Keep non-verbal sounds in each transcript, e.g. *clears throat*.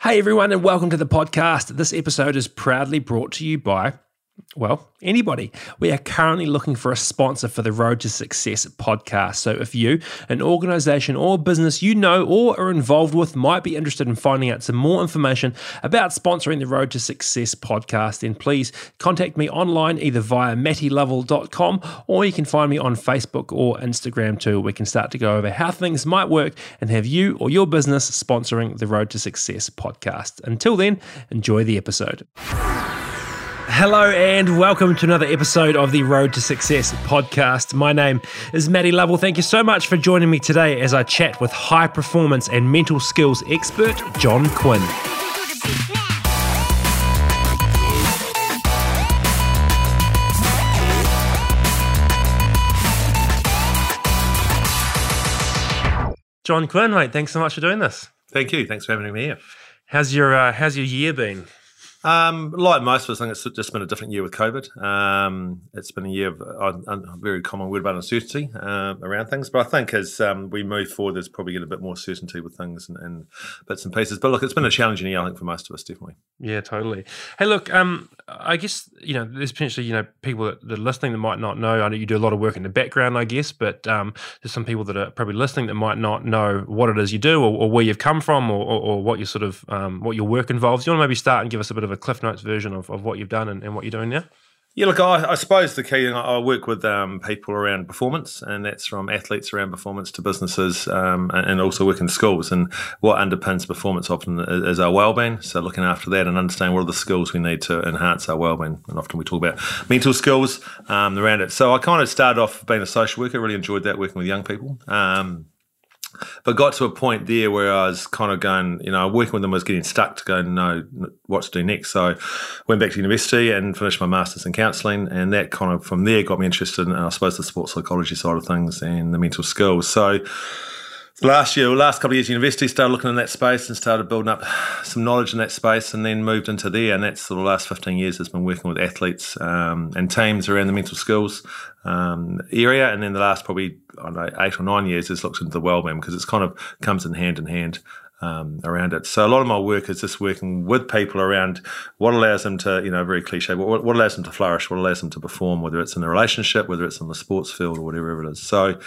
Hey everyone, and welcome to the podcast. This episode is proudly brought to you by well, anybody. We are currently looking for a sponsor for the Road to Success podcast. So, if you, an organization or business you know or are involved with, might be interested in finding out some more information about sponsoring the Road to Success podcast, then please contact me online either via mattylovell.com or you can find me on Facebook or Instagram too. We can start to go over how things might work and have you or your business sponsoring the Road to Success podcast. Until then, enjoy the episode. Hello and welcome to another episode of the Road to Success podcast. My name is Matty Lovell. Thank you so much for joining me today as I chat with high performance and mental skills expert John Quinn. John Quinn, mate, thanks so much for doing this. Thank you. Thanks for having me here. How's your uh, How's your year been? Um, like most of us, I think it's just been a different year with COVID. Um, it's been a year of uh, a very common word about uncertainty uh, around things. But I think as um, we move forward, there's probably get a bit more certainty with things and, and, bits and pieces. But look, it's been a challenging year, I think, for most of us, definitely. Yeah, totally. Hey, look, um, I guess you know there's potentially you know people that, that, are listening that might not know. I know you do a lot of work in the background, I guess, but um, there's some people that are probably listening that might not know what it is you do or, or where you've come from or, or, or what your sort of um, what your work involves. You want to maybe start and give us a bit of a cliff notes version of, of what you've done and, and what you're doing now? Yeah, look, I, I, suppose the key, I work with um, people around performance, and that's from athletes around performance to businesses, um, and also work in schools. And what underpins performance often is our well-being. So looking after that and understanding what are the skills we need to enhance our well-being. And often we talk about mental skills um, around it. So I kind of started off being a social worker. Really enjoyed that working with young people. Um, but got to a point there where I was kind of going, you know, working with them was getting stuck to go, no, what to do next. So went back to university and finished my master's in counselling. And that kind of from there got me interested in, I suppose, the sports psychology side of things and the mental skills. So last year, last couple of years, university started looking in that space and started building up some knowledge in that space, and then moved into there. And that's the last fifteen years has been working with athletes um, and teams around the mental skills um, area. And then the last probably I don't know eight or nine years has looked into the wellbeing because it's kind of comes in hand in hand um, around it. So a lot of my work is just working with people around what allows them to, you know, very cliche, but what, what, allows them to flourish, what allows them to perform, whether it's in a relationship, whether it's in the sports field or whatever it is. So,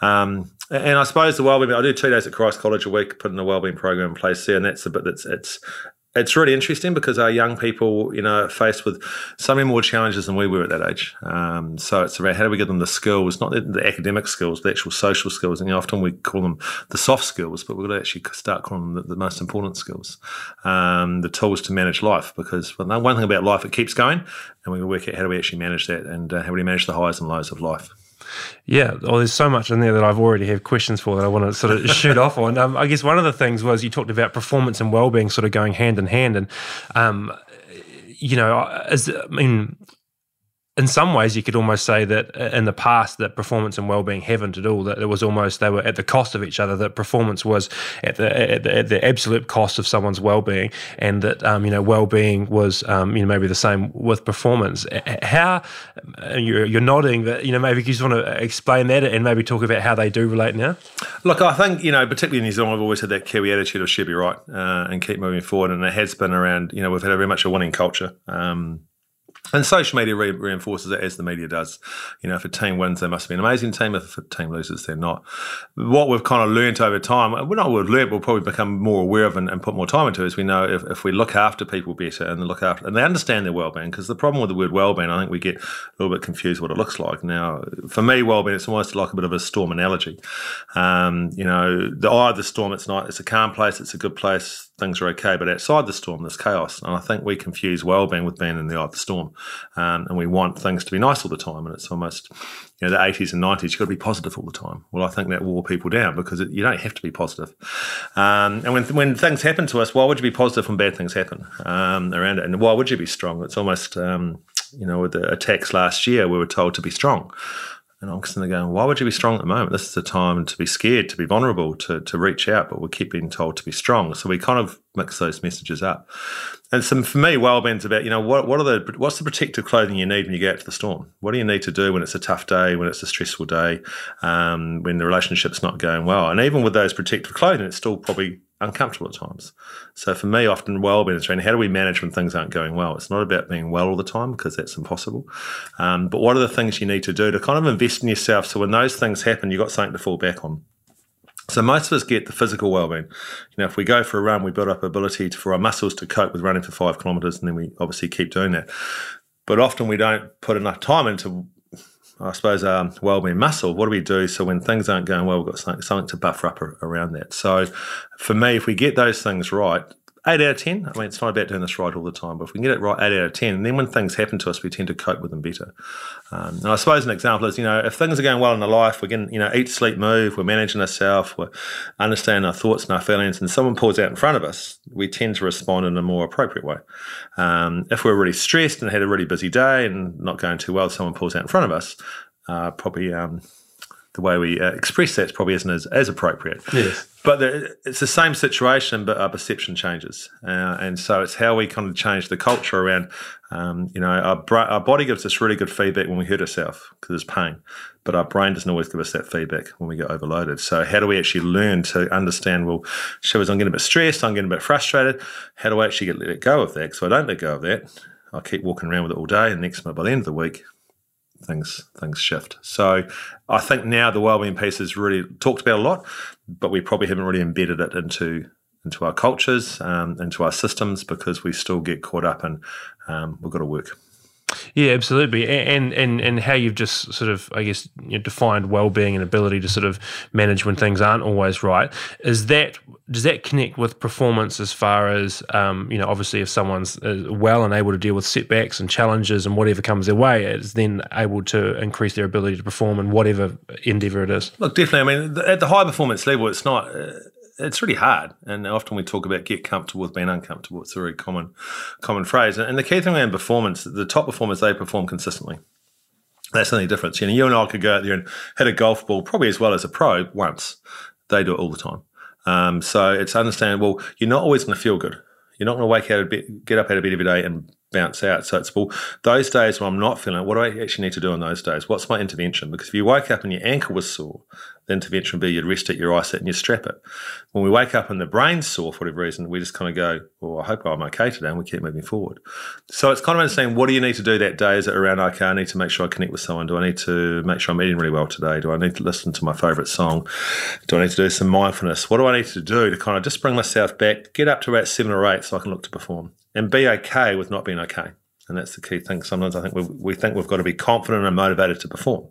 um, and I suppose the wellbeing, I do two days at Christ College a week, putting a wellbeing program in place there, and that's a bit that's it's it's really interesting because our young people, you know, are faced with so many more challenges than we were at that age. Um, so it's about how do we give them the skills, not the, the academic skills, the actual social skills. And often we call them the soft skills, but we've got to actually start calling them the, the most important skills, um, the tools to manage life. Because one thing about life, it keeps going, and we work out how do we actually manage that and uh, how do we manage the highs and lows of life. Yeah, well, there's so much in there that I've already have questions for that I want to sort of *laughs* shoot off on. Um, I guess one of the things was you talked about performance and well-being sort of going hand in hand, and um, you know, as I mean, in some ways, you could almost say that uh, in the past, that performance and well-being haven't at all. That it was almost they were at the cost of each other. That performance was at the at the, at the absolute cost of someone's well-being, and that um, you know well-being was um, you know maybe the same with performance. How you're, you're nodding that you know maybe you just want to explain that and maybe talk about how they do relate now. Look, I think you know particularly in New Zealand, I've always had that Kiwi attitude of should be right uh, and keep moving forward, and it has been around. You know, we've had a very much a winning culture. Um, and social media re- reinforces it as the media does. You know, if a team wins, they must be an amazing team. If a team loses, they're not. What we've kind of learned over time, we're not we've learned, we'll probably become more aware of and, and, put more time into, is we know if, if we look after people better and look after, and they understand their well-being, because the problem with the word well-being, I think we get a little bit confused what it looks like. Now, for me, well-being, it's almost like a bit of a storm analogy. Um, you know, the eye of the storm, it's not, it's a calm place, it's a good place things are okay. But outside the storm, there's chaos. And I think we confuse well-being with being in the eye of the storm. Um, and we want things to be nice all the time. And it's almost, you know, the 80s and 90s, you've got to be positive all the time. Well, I think that wore people down because it, you don't have to be positive. Um, and when, when things happen to us, why would you be positive when bad things happen um, around it? And why would you be strong? It's almost, um, you know, with the attacks last year, we were told to be strong. And I'm sitting there going, why would you be strong at the moment? This is the time to be scared, to be vulnerable, to, to reach out, but we keep being told to be strong. So we kind of mix those messages up. And so for me, well-being's about, you know, what, what are the, what's the protective clothing you need when you get out to the storm? What do you need to do when it's a tough day, when it's a stressful day, um, when the relationship's not going well? And even with those protective clothing, it's still probably uncomfortable at times. So for me, often well-being is around how do we manage when things aren't going well. It's not about being well all the time because that's impossible. Um, but what are the things you need to do to kind of invest in yourself so when those things happen, you've got something to fall back on. So most of us get the physical well-being. You know, if we go for a run, we build up ability to, for our muscles to cope with running for five kilometres, and then we obviously keep doing that. But often we don't put enough time into I suppose, um, well-being muscle. What do we do so when things aren't going well, we've got something, something to buffer up around that. So, for me, if we get those things right, eight out of ten. I mean, it's not about doing this right all the time, but if we can get it right, eight out of ten, and then when things happen to us, we tend to cope with them better. Um, and I suppose an example is, you know, if things are going well in our life, we're getting, you know, eat, sleep, move, we're managing ourselves, we're understanding our thoughts and our feelings, and someone pulls out in front of us, we tend to respond in a more appropriate way. Um, if we're really stressed and had a really busy day and not going too well, someone pulls out in front of us, uh, probably um, the way we uh, express that probably isn't as, as appropriate. Yes. But the, it's the same situation, but our perception changes, uh, and so it's how we kind of change the culture around. Um, you know, our, our body gives us really good feedback when we hurt ourselves because there's pain, but our brain doesn't always give us that feedback when we get overloaded. So, how do we actually learn to understand? Well, shows I'm getting a bit stressed, I'm getting a bit frustrated. How do I actually get let go of that? So I don't let go of that. I keep walking around with it all day, and next month, by the end of the week, things things shift. So I think now the wellbeing piece is really talked about a lot, but we probably haven't really embedded it into into our cultures, um, into our systems, because we still get caught up and um, we've got to work. Yeah, absolutely, and and and how you've just sort of, I guess, you know, defined well-being and ability to sort of manage when things aren't always right. Is that does that connect with performance as far as um, you know? Obviously, if someone's uh, well and able to deal with setbacks and challenges and whatever comes their way, is then able to increase their ability to perform in whatever endeavor it is. Look, definitely. I mean, at the high performance level, it's not. Uh, it's really hard. And often we talk about get comfortable with being uncomfortable. It's a very common common phrase. And the key thing around performance, the top performers, they perform consistently. That's the only difference. You know, you and I could go out there and hit a golf ball probably as well as a pro once. They do it all the time. Um, so it's understandable. You're not always going to feel good. You're not going to wake out of bed, get up out of bed every day and bounce out. So it's well, those days when I'm not feeling it, what do I actually need to do on those days? What's my intervention? Because if you wake up and your ankle was sore, the intervention would be you'd rest it, your ice it, and you strap it. When we wake up and the brain's sore for whatever reason, we just kind of go, well, I hope I'm okay today, and we keep moving forward. So it's kind of understanding what do you need to do that day? Is it around, okay, I need to make sure I connect with someone? Do I need to make sure I'm eating really well today? Do I need to listen to my favourite song? Do I need to do some mindfulness? What do I need to do to kind of just bring myself back, get up to about seven or eight so I can look to perform and be okay with not being okay? And that's the key thing. Sometimes I think we, we think we've got to be confident and motivated to perform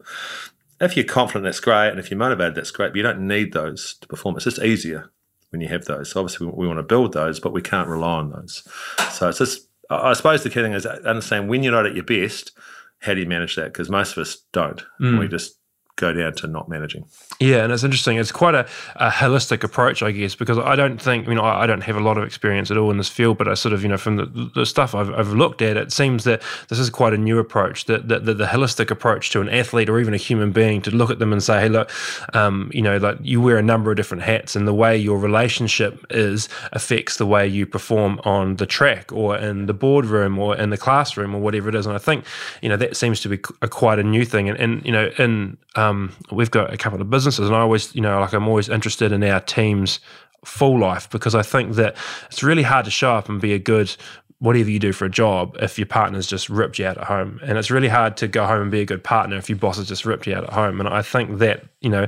if you're confident, that's great. And if you're motivated, that's great. But you don't need those to perform. It's just easier when you have those. So obviously, we, we want to build those, but we can't rely on those. So it's just, I suppose the key thing is understand when you're not at your best, how do you manage that? Because most of us don't. Mm. We just go down to not managing. Yeah, and it's interesting. It's quite a, a, holistic approach, I guess, because I don't think, you know, I don't have a lot of experience at all in this field, but I sort of, you know, from the, the stuff I've, I've, looked at, it seems that this is quite a new approach, that the, the, the, holistic approach to an athlete or even a human being to look at them and say, hey, look, um, you know, like you wear a number of different hats, and the way your relationship is affects the way you perform on the track or in the boardroom or in the classroom or whatever it is. And I think, you know, that seems to be a, quite a new thing. And, and you know, in um, Um, we've got a couple of businesses, and I always, you know, like I'm always interested in our team's full life because I think that it's really hard to show up and be a good whatever you do for a job if your partner's just ripped you out at home. And it's really hard to go home and be a good partner if your boss has just ripped you out at home. And I think that, you know,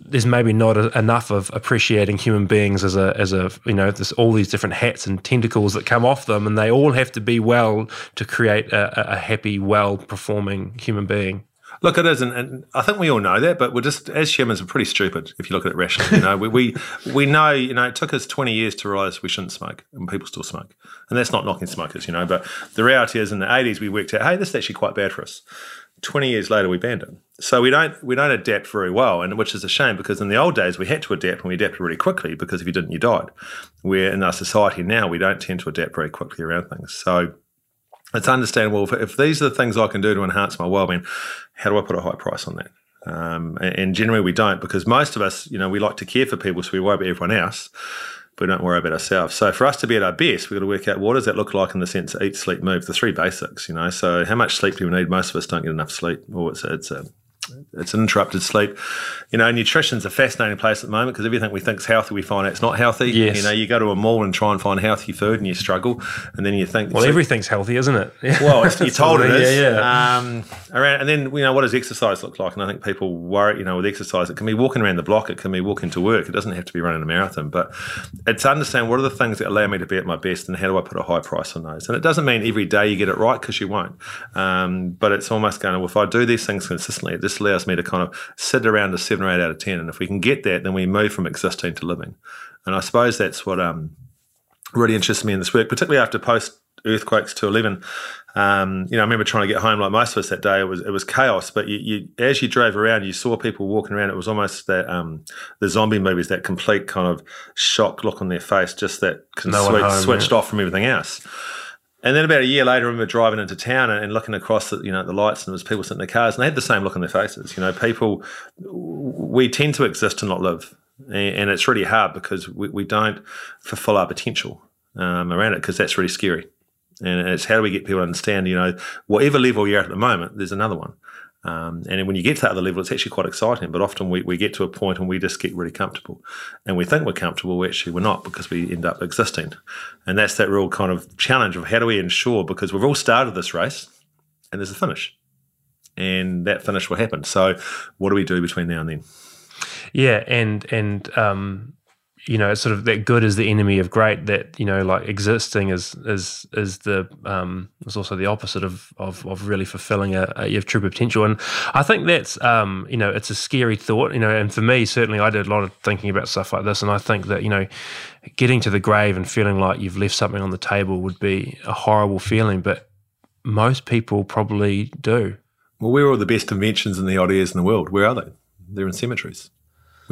there's maybe not a, enough of appreciating human beings as a as a you know there's all these different hats and tentacles that come off them and they all have to be well to create a, a happy well performing human being Look, it is, and, I think we all know that, but we're just as humans, we're pretty stupid if you look at it rationally. You know, we, we we know, you know, it took us twenty years to realise we shouldn't smoke, and people still smoke, and that's not knocking smokers, you know. But the reality is, in the eighties, we worked out, hey, this is actually quite bad for us. Twenty years later, we banned it. So we don't we don't adapt very well, and which is a shame because in the old days we had to adapt, and we adapted really quickly because if you didn't, you died. Where in our society now, we don't tend to adapt very quickly around things. So it's understandable if, if, these are the things I can do to enhance my well-being. How do I put a high price on that? Um, and, and, generally, we don't because most of us, you know, we like to care for people, so we worry about everyone else, but we don't worry about ourselves. So for us to be at our best, we've got to work out what does that look like in the sense of eat, sleep, move, the three basics. You know, so how much sleep do we need? Most of us don't get enough sleep, or it's it's a it's an interrupted sleep. You know, nutrition's a fascinating place at the moment because everything we think is healthy, we find it's not healthy. Yes. You know, you go to a mall and try and find healthy food and you struggle, and then you think, Well, everything's healthy, isn't it? *laughs* well, it's, you're told it is. Yeah, yeah. Um, around, and then you know what does exercise look like? And I think people worry. You know, with exercise, it can be walking around the block. It can be walking to work. It doesn't have to be running a marathon. But it's understand what are the things that allow me to be at my best, and how do I put a high price on those? And it doesn't mean every day you get it right because you won't. Um, but it's almost going. Well, if I do these things consistently, it just allows me to kind of sit around a seven or eight out of ten. And if we can get that, then we move from existing to living. And I suppose that's what um, really interests me in this work, particularly after post earthquakes to 11 um, you know i remember trying to get home like most of us that day it was it was chaos but you, you as you drove around you saw people walking around it was almost that um, the zombie movies that complete kind of shock look on their face just that No switch- home, switched yeah. off from everything else and then about a year later, I remember driving into town and, and looking across the, you know, the lights, and there was people sitting in their cars, and they had the same look on their faces. You know, people, we tend to exist to not live, and, and it's really hard because we, we don't fulfill our potential um, around it because that's really scary. And it's how do we get people to understand, you know, whatever level you're at at the moment, there's another one. Um, and when you get to that other level, it's actually quite exciting. But often we, we get to a point and we just get really comfortable. And we think we're comfortable, we actually we're not because we end up existing. And that's that real kind of challenge of how do we ensure, because we've all started this race and there's a finish. And that finish will happen. So what do we do between now and then? Yeah, and and um, you know, it's sort of that good is the enemy of great. That you know, like existing is is is the um, is also the opposite of of, of really fulfilling a, a your true potential. And I think that's um, you know, it's a scary thought. You know, and for me, certainly, I did a lot of thinking about stuff like this, and I think that you know, getting to the grave and feeling like you've left something on the table would be a horrible feeling, but most people probably do. Well, where are all the best inventions and the odd ideas in the world? Where are they? They're in cemeteries.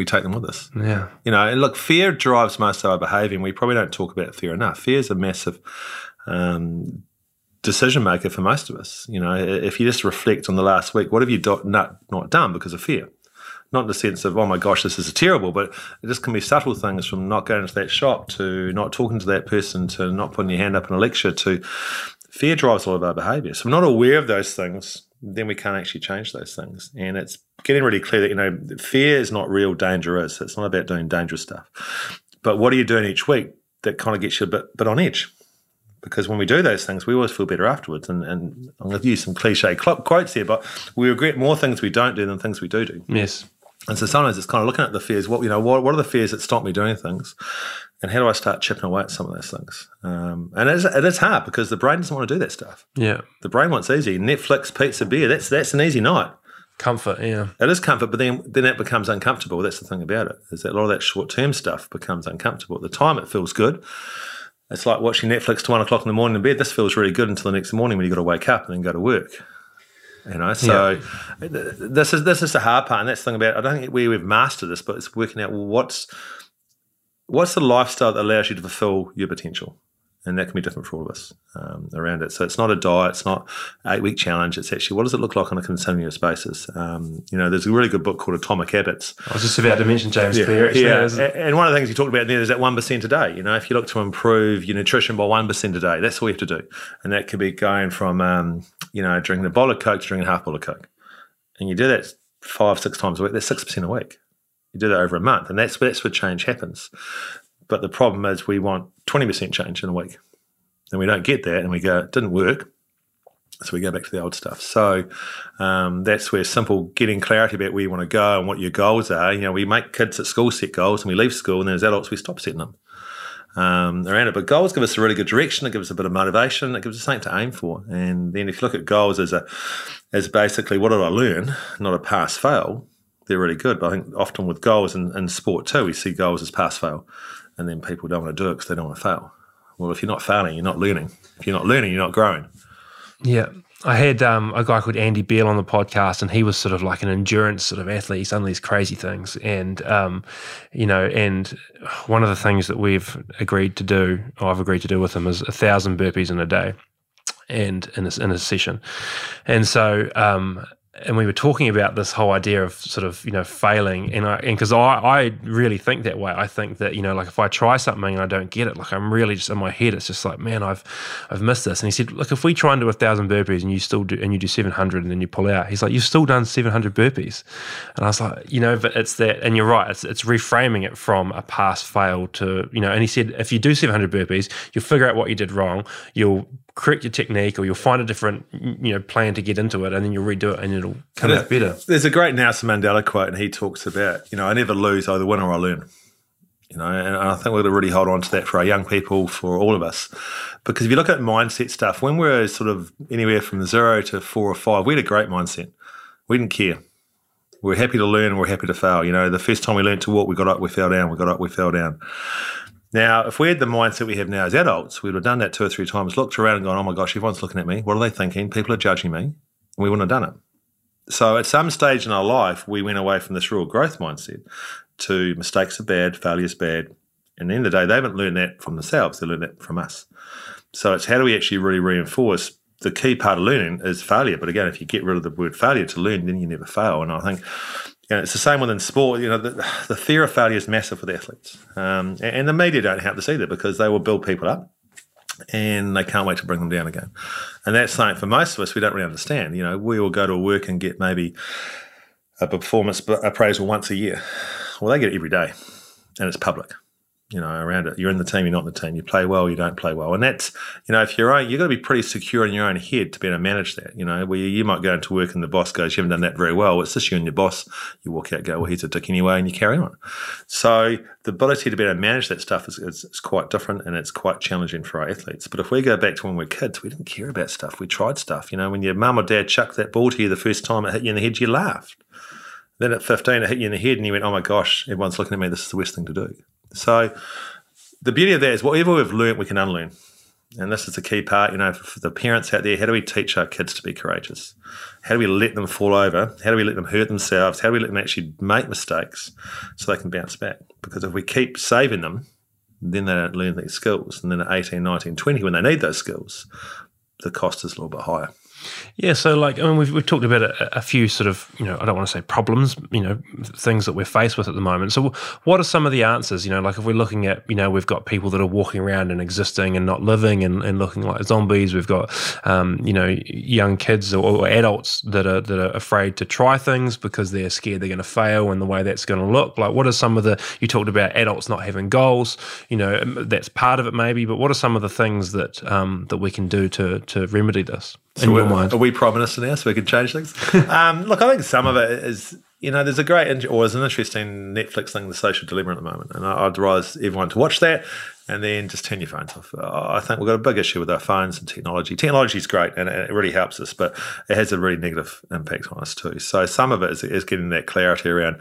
We take them with us. Yeah. You know, and look, fear drives most of our behaviour, and we probably don't talk about fear enough. Fear is a massive um, decision maker for most of us. You know, if you just reflect on the last week, what have you do- not not done because of fear? Not in the sense of, oh my gosh, this is terrible, but it just can be subtle things from not going into that shop to not talking to that person to not putting your hand up in a lecture to fear drives all of our behaviour. So if we're not aware of those things, then we can't actually change those things. And it's getting really clear that, you know, fear is not real, danger is. It's not about doing dangerous stuff. But what are you doing each week that kind of gets you a bit, bit on edge? Because when we do those things, we always feel better afterwards. And, and I'm going to use some cliche cl- quotes here, but we regret more things we don't do than things we do do. Yes. And so sometimes it's kind of looking at the fears. What you know, what, what are the fears that stop me doing things, and how do I start chipping away at some of those things? Um, and it is, it is hard because the brain doesn't want to do that stuff. Yeah. The brain wants easy. Netflix, pizza, beer. That's that's an easy night. Comfort. Yeah. It is comfort, but then then it becomes uncomfortable. That's the thing about it is that a lot of that short term stuff becomes uncomfortable. At the time, it feels good. It's like watching Netflix to one o'clock in the morning in bed. This feels really good until the next morning when you got to wake up and then go to work. You know, so th- this is this is the hard part, and that's the thing about. It. I don't think we, we've mastered this, but it's working out well, what's what's the lifestyle that allows you to fulfill your potential, and that can be different for all of us um, around it. So it's not a diet, it's not eight week challenge. It's actually what does it look like on a continuous basis. Um, you know, there's a really good book called Atomic Habits. I was just about to mention James Clear. Actually, Yeah, Isn't it? a- and one of the things you talked about there is that one percent a day. You know, if you look to improve your nutrition by one percent a day, that's all you have to do, and that could be going from um, you know drinking a bottle of coke to drinking a half bottle of coke, and you do that five six times a week. That's six percent a week. You do that over a month, and that's that's where change happens. But the problem is we want twenty percent change in a week, and we don't get that, and we go it didn't work. So we go back to the old stuff. So um, that's where simple getting clarity about where you want to go and what your goals are. You know, we make kids at school set goals, and we leave school, and then as adults we stop setting them um, around it. But goals give us a really good direction. It gives us a bit of motivation. It gives us something to aim for. And then if you look at goals as a as basically what did I learn, not a pass fail, they're really good. But I think often with goals and, in sport too, we see goals as pass fail, and then people don't want to do it because they don't want to fail. Well, if you're not failing, you're not learning. If you're not learning, you're not growing. Yeah. I had um, a guy called Andy Beal on the podcast, and he was sort of like an endurance sort of athlete. He's done these crazy things, and um, you know, and one of the things that we've agreed to do, or I've agreed to do with him, is a thousand burpees in a day, and in a, in a session. And so, um, and we were talking about this whole idea of sort of you know failing and I and because I, I really think that way. I think that you know like if I try something and I don't get it like I'm really just in my head it's just like man I've I've missed this. And he said look if we try and do a thousand burpees and you still do and you do 700 and then you pull out he's like you've still done 700 burpees. And I was like you know but it's that and you're right it's, it's reframing it from a past fail to you know and he said if you do 700 burpees you'll figure out what you did wrong. You'll correct your technique or you'll find a different mm, you know plan to get into it and then you'll redo it and it'll come out better. there's a great Nelson Mandela quote and he talks about you know I never lose I either win or I learn you know and I think we're going to really hold on to that for our young people for all of us. Because if you look at mindset stuff when we're sort of anywhere from zero to four or five we had a great mindset. We didn't care. We're happy to learn and we're happy to fail. You know the first time we learned to walk we got up we fell down we got up we fell down now, if we had the mindset we have now as adults, we would have done that two or three times, looked around and gone, oh my gosh, everyone's looking at me. What are they thinking? People are judging me. And we wouldn't have done it. So at some stage in our life, we went away from this real growth mindset to mistakes are bad, failure is bad. And at the end of the day, they haven't learned that from themselves, they learned that from us. So it's how do we actually really reinforce the key part of learning is failure. But again, if you get rid of the word failure to learn, then you never fail. And I think you know, it's the same within sport. You know, the, the fear of failure is massive with athletes, um, and, and the media don't help this either because they will build people up, and they can't wait to bring them down again. And that's something for most of us we don't really understand. You know, we will go to work and get maybe a performance appraisal once a year. Well, they get it every day, and it's public you know, around it. You're in the team, you're not in the team. You play well, you don't play well. And that's, you know, if you're own, you've got to be pretty secure in your own head to be able to manage that. You know, where you might go into work and the boss goes, you haven't done that very well. It's just you and your boss. You walk out, go, well, he's a dick anyway, and you carry on. So the ability to be able to manage that stuff is, is, is quite different and it's quite challenging for our athletes. But if we go back to when we are kids, we didn't care about stuff. We tried stuff. You know, when your mum or dad chucked that ball to you the first time it hit you in the head, you laughed. Then at 15, it hit you in the head and you went, oh my gosh, everyone's looking at me. This is the worst thing to do. So, the beauty of that is whatever we've learned, we can unlearn. And this is the key part, you know, for the parents out there, how do we teach our kids to be courageous? How do we let them fall over? How do we let them hurt themselves? How do we let them actually make mistakes so they can bounce back? Because if we keep saving them, then they don't learn these skills. And then at 18, 19, 20, when they need those skills, the cost is a little bit higher. Yeah, so like I mean, we've, we've talked about a, a, few sort of you know I don't want to say problems, you know, things that we're faced with at the moment. So, what are some of the answers? You know, like if we're looking at you know we've got people that are walking around and existing and not living and, and looking like zombies. We've got um, you know young kids or, or, adults that are that are afraid to try things because they're scared they're going to fail and the way that's going to look. Like, what are some of the you talked about adults not having goals? You know, that's part of it maybe, but what are some of the things that um, that we can do to to remedy this? So in mind. Are we prime minister now, so we can change things? *laughs* um, look, I think some of it is, you know, there's a great or there's an interesting Netflix thing, The Social Dilemma, at the moment, and I'd advise everyone to watch that and then just turn your phones off. I think we've got a big issue with our phones and technology. Technology is great and it really helps us, but it has a really negative impact on us too. So some of it is, is getting that clarity around,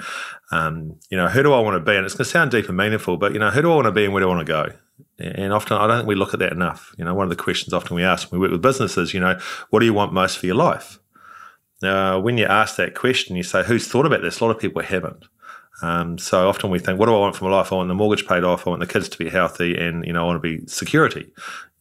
um, you know, who do I want to be? And it's going to sound deep and meaningful, but you know, who do I want to be and where do I want to go? And often, I don't think we look at that enough. You know, one of the questions often we ask when we work with businesses, you know, what do you want most for your life? Now, when you ask that question, you say, who's thought about this? A lot of people haven't. Um, so often we think, what do I want from my life? I want the mortgage paid off. I want the kids to be healthy, and you know, I want to be security.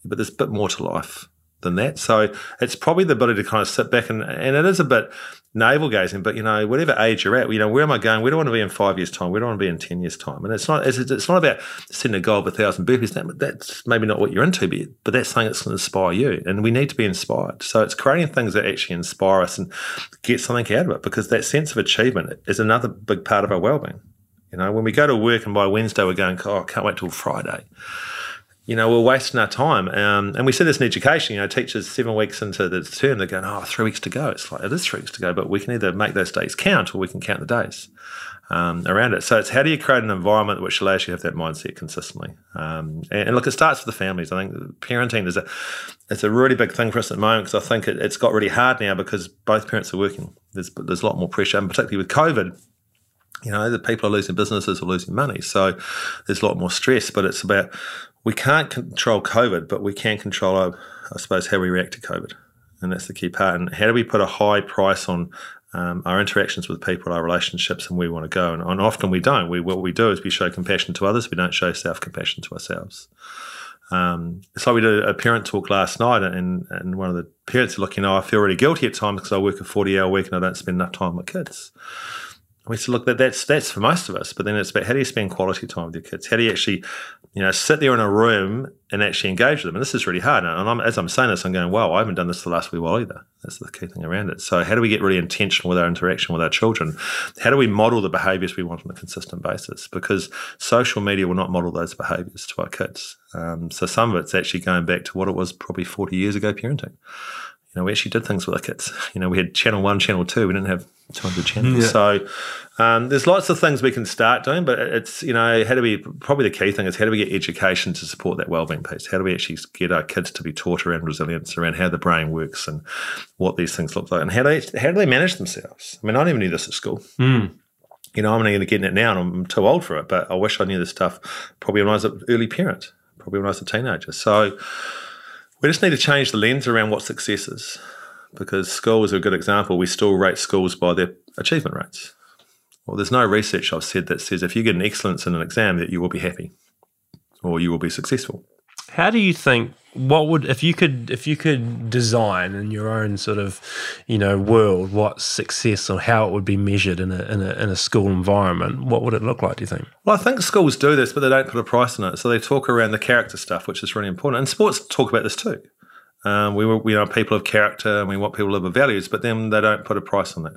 But there's a bit more to life than that. So it's probably the ability to kind of sit back and and it is a bit navel gazing, but you know, whatever age you're at, you know, where am I going? Where do I want to be in five years' time? Where do I want to be in ten years' time? And it's not it's, it's not about setting a goal of a thousand burpees. That, that's maybe not what you're into, but, but that's something that's going to inspire you. And we need to be inspired. So it's creating things that actually inspire us and get something out of it because that sense of achievement is another big part of our well-being. You know, when we go to work and by Wednesday we're going, oh, I can't wait till Friday you know, we're wasting our time. Um, and we see this in education, you know, teachers seven weeks into the term, they're going, oh, three weeks to go. It's like, it is three weeks to go, but we can either make those days count or we can count the days um, around it. So it's how do you create an environment which allows you to have that mindset consistently? Um, and, and, look, it starts with the families. I think parenting is a, it's a really big thing for us at the moment because I think it, has got really hard now because both parents are working. There's, there's a lot more pressure, and particularly with COVID, you know, the people are losing businesses or losing money. So there's a lot more stress, but it's about we can't control COVID, but we can control, I suppose, how we react to COVID. And that's the key part. And how do we put a high price on um, our interactions with people, our relationships, and we want to go? And, and often we don't. We, what we do is we show compassion to others, we don't show self compassion to ourselves. Um, so we did a parent talk last night, and, and one of the parents are looking, oh, I feel really guilty at times because I work a 40 hour week and I don't spend enough time with kids we said, look, that, that's that's for most of us, but then it's about how do you spend quality time with your kids? How do you actually, you know, sit there in a room and actually engage with them? And this is really hard. And I'm, as I'm saying this, I'm going, wow, I haven't done this the last wee while either. That's the key thing around it. So how do we get really intentional with our interaction with our children? How do we model the behaviours we want on a consistent basis? Because social media will not model those behaviours to our kids. Um, so some of it's actually going back to what it was probably 40 years ago parenting you know, we actually did things with our kids. You know, we had channel one, channel two. We didn't have 200 channels. Yeah. So um, there's lots of things we can start doing, but it's, you know, how do we, probably the key thing is how do we get education to support that wellbeing piece? How do we actually get our kids to be taught around resilience, around how the brain works and what these things look like and how do they, how do they manage themselves? I mean, I never knew this at school. Mm. You know, I'm only getting it now and I'm too old for it, but I wish I knew this stuff probably when I was an early parent, probably when I was a teenager. So, we just need to change the lens around what success is because schools are a good example. We still rate schools by their achievement rates. Well, there's no research I've said that says if you get an excellence in an exam that you will be happy or you will be successful. How do you think what would if you could if you could design in your own sort of you know world what success or how it would be measured in a, in a in a school environment what would it look like do you think? Well i think schools do this but they don't put a price on it. So they talk around the character stuff which is really important. And sports talk about this too. Um, we we are people of character and we want people to live values but then they don't put a price on that.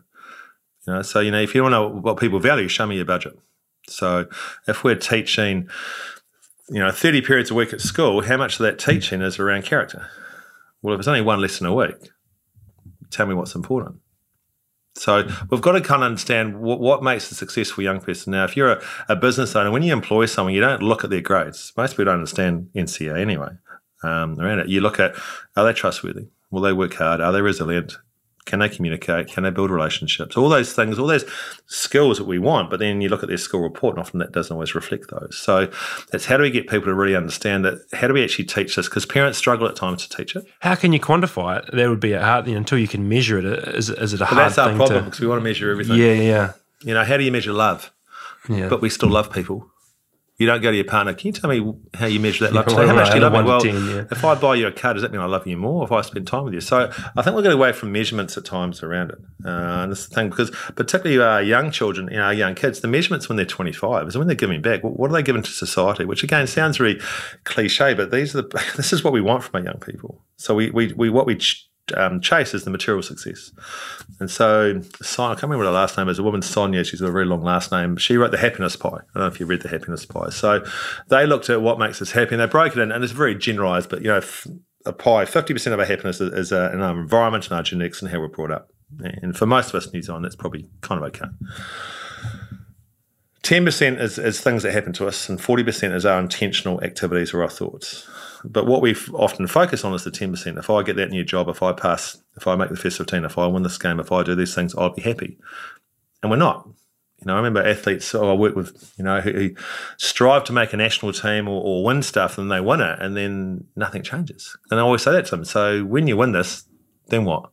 You know so you know if you want to know what people value show me your budget. So if we're teaching you know, 30 periods a week at school, how much of that teaching is around character? Well, if it's only one lesson a week, tell me what's important. So we've got to kind of understand what, what makes a successful young person. Now, if you're a, a, business owner, when you employ someone, you don't look at their grades. Most people don't understand NCEA anyway um, around it. You look at, are they trustworthy? Will they work hard? Are they resilient? Can they communicate? Can they build relationships? All those things, all those skills that we want. But then you look at their school report, and often that doesn't always reflect those. So it's how do we get people to really understand that? How do we actually teach this? Because parents struggle at times to teach it. How can you quantify it? That would be a hard you know, until you can measure it. Is, is it a but hard? That's our problem to, because we want to measure everything. Yeah, yeah. You know, how do you measure love? Yeah. But we still love people. You don't go to your partner. Can you tell me how you measure that love? Yeah, how much do you love me? Well, 10, yeah. if I buy you a car, does that mean I love you more? If I spend time with you, so I think we're getting away from measurements at times around it. Uh, and this the thing because particularly our young children, you know, our young kids, the measurements when they're 25 is when they're giving back. What are they giving to society? Which again sounds really cliche, but these are the, *laughs* this is what we want from our young people. So we we, we what we um, chase is the material success. And so, I can't remember what her last name is. A woman, Sonia, she's got a very long last name. She wrote The Happiness Pie. I don't know if you read The Happiness Pie. So they looked at what makes us happy and they broke it in, and it's very generalized, but you know, a pie, 50% of our happiness is, is uh, in our environment and our genetics and how we're brought up. And for most of us in New Zealand, that's probably kind of okay. 10% is, is things that happen to us, and 40% is our intentional activities or our thoughts. But what we often focus on is the 10%. If I get that new job, if I pass, if I make the first 15, if I win this game, if I do these things, I'll be happy. And we're not. You know, I remember athletes oh, I work with, you know, who, strive to make a national team or, or, win stuff and they win it and then nothing changes. And I always say that to them. So when you win this, then what?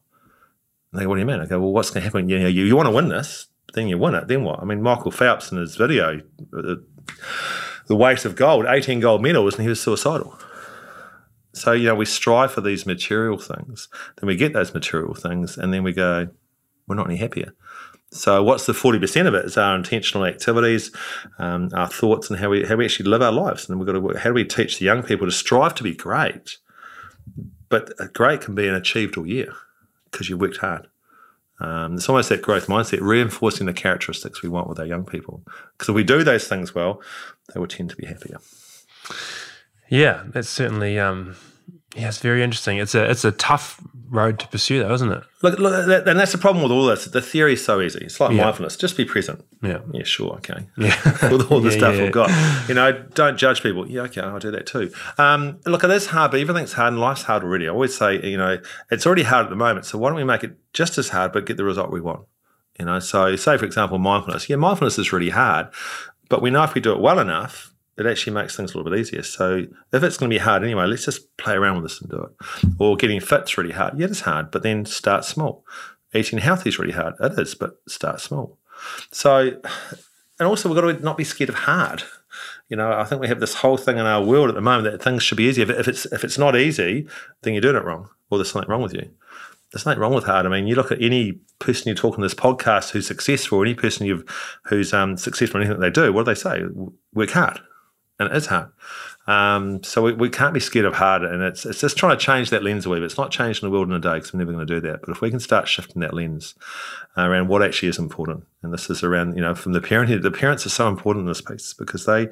And they go, what do you mean? I go, well, what's going to happen? You know, you, you want to win this, then you win it, then what? I mean, Michael Phelps in his video, uh, the weight of gold, 18 gold medals, and he was suicidal. So, you know, we strive for these material things, then we get those material things, and then we go, we're not any happier. So, what's the 40% of it is our intentional activities, um, our thoughts, and how we, how we actually live our lives. And then we've got to work, how do we teach the young people to strive to be great? But great can be an achieved all year because you worked hard. Um, it's almost that growth mindset, reinforcing the characteristics we want with our young people. Because if we do those things well, they will tend to be happier. Yeah, that's certainly um, yeah, it's very interesting. It's a it's a tough road to pursue, though, isn't it? Look, look that, and that's the problem with all this. The theory is so easy. It's like yeah. mindfulness. Just be present. Yeah. Yeah. Sure. Okay. *laughs* Yeah. *laughs* with all the yeah, stuff yeah, we've got, you know, don't judge people. Yeah. Okay. I'll do that too. Um, look, it is hard, but everything's hard, and life's hard already. I always say, you know, it's already hard at the moment. So why don't we make it just as hard, but get the result we want? You know. So, say for example, mindfulness. Yeah, mindfulness is really hard, but we know if we do it well enough, it actually makes things a little bit easier. So if it's going to be hard anyway, let's just play around with this and do it. Or getting fit's really hard. Yeah, it's hard, but then start small. Eating healthy is really hard. It is, but start small. So, and also we've got to not be scared of hard. You know, I think we have this whole thing in our world at the moment that things should be easy. If, it's if it's not easy, then you're doing it wrong, or there's something wrong with you. There's nothing wrong with hard. I mean, you look at any person you talk on this podcast who's successful, any person who's um, successful in anything they do. What do they say? Work hard, and it is hard. Um, so we, we can't be scared of hard, and it's it's just trying to change that lens a wee bit. It's not changing the world in a day because we're never going to do that. But if we can start shifting that lens around what actually is important, and this is around you know from the parent, the parents are so important in this piece because they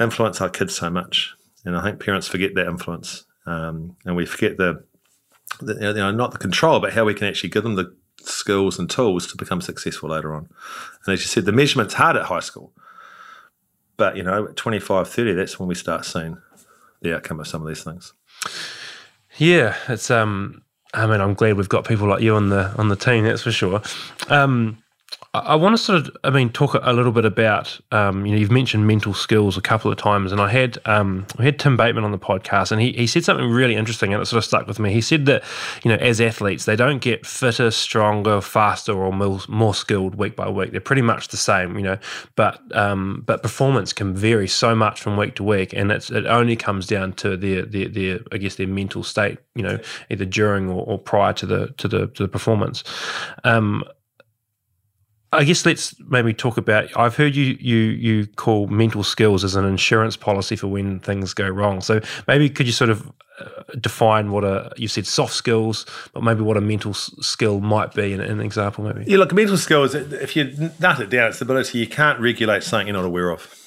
influence our kids so much, and I think parents forget that influence, um, and we forget the, the you know not the control, but how we can actually give them the skills and tools to become successful later on. And as you said, the measurement's hard at high school. But, you know, at 25, 30, that's when we start seeing the outcome of some of these things. Yeah, it's um I mean, I'm glad we've got people like you on the on the team. That's for sure. Um, I want to sort of, I mean, talk a little bit about, um, you know, you've mentioned mental skills a couple of times, and I had, um, I had Tim Bateman on the podcast, and he, he said something really interesting, and it sort of stuck with me. He said that, you know, as athletes, they don't get fitter, stronger, faster, or more, more skilled week by week. They're pretty much the same, you know, but um, but performance can vary so much from week to week, and it's it only comes down to their their, their I guess their mental state, you know, either during or, or prior to the to the to the performance. Um, I guess let's maybe talk about. I've heard you you you call mental skills as an insurance policy for when things go wrong. So maybe could you sort of uh, define what a you said soft skills, but maybe what a mental skill might be in, an example, maybe. Yeah, look, mental skills. If you nut it down, it's the ability you can't regulate something you're not aware of.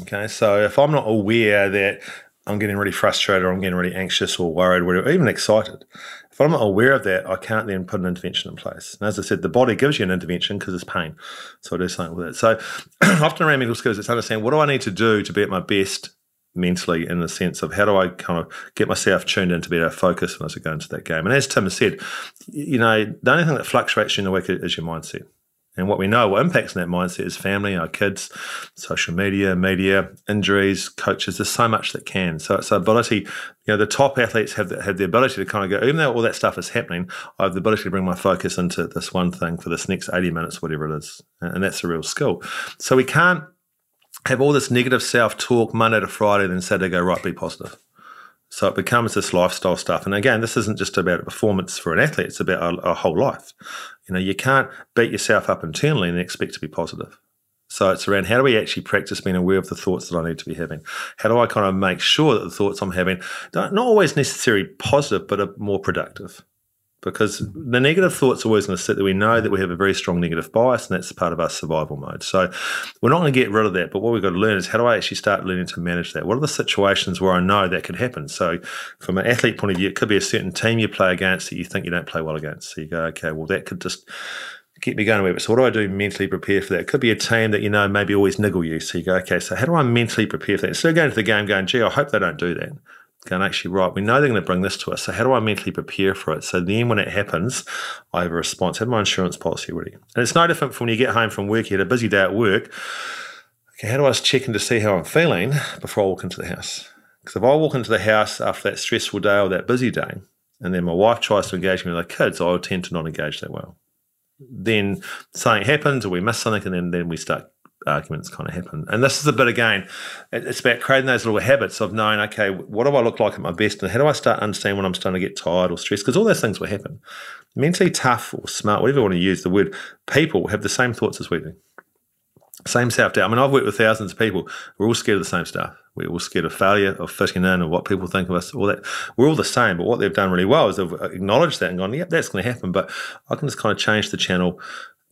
Okay, so if I'm not aware that I'm getting really frustrated or I'm getting really anxious or worried or even excited, if I'm not aware of that, I can't then put an intervention in place. And as I said, the body gives you an intervention because it's pain. So I do something with it. So *clears throat* often around mental skills, it's understanding what do I need to do to be at my best mentally in the sense of how do I kind of get myself tuned in to be able to focus as I go into that game. And as Tim has said, you know, the only thing that fluctuates during the week is your mindset. And what we know, what impacts in that mindset is family, our kids, social media, media, injuries, coaches. There's so much that can. So it's ability, you know, the top athletes have the, have the ability to kind of go, even though all that stuff is happening, I have the ability to bring my focus into this one thing for this next 80 minutes, whatever it is. And that's a real skill. So we can't have all this negative self talk Monday to Friday, then Saturday go, right, be positive. So it becomes this lifestyle stuff. And again, this isn't just about a performance for an athlete, it's about a, a, whole life. You know, you can't beat yourself up internally and expect to be positive. So it's around how do we actually practice being aware of the thoughts that I need to be having? How do I kind of make sure that the thoughts I'm having not always necessarily positive, but are more productive? Because the negative thoughts are always going to sit there. We know that we have a very strong negative bias, and that's part of our survival mode. So we're not going to get rid of that. But what we've got to learn is how do I actually start learning to manage that? What are the situations where I know that could happen? So from an athlete point of view, it could be a certain team you play against that you think you don't play well against. So you go, okay, well that could just keep me going a bit. So what do I do mentally prepare for that? It could be a team that you know maybe always niggle you. So you go, okay, so how do I mentally prepare for that? Instead of going to the game going, gee, I hope they don't do that going, actually, right, we know they're going to bring this to us. So, how do I mentally prepare for it? So, then when it happens, I have a response. I have my insurance policy ready. And it's no different from when you get home from work, you had a busy day at work. Okay, how do I check in to see how I'm feeling before I walk into the house? Because if I walk into the house after that stressful day or that busy day, and then my wife tries to engage me with the kids, I will tend to not engage that well. Then something happens or we miss something, and then, then we start arguments kind of happen. And this is a bit again, it's about creating those little habits of knowing, okay, what do I look like at my best, and how do I start understanding when I'm starting to get tired or stressed? Because all those things will happen. Mentally tough or smart, whatever you want to use the word, people have the same thoughts as we do. Same self doubt. I mean, I've worked with thousands of people. We're all scared of the same stuff. We're all scared of failure, of fitting in, of what people think of us, all that. We're all the same. But what they've done really well is they've acknowledged that and gone, yep, that's going to happen. But I can just kind of change the channel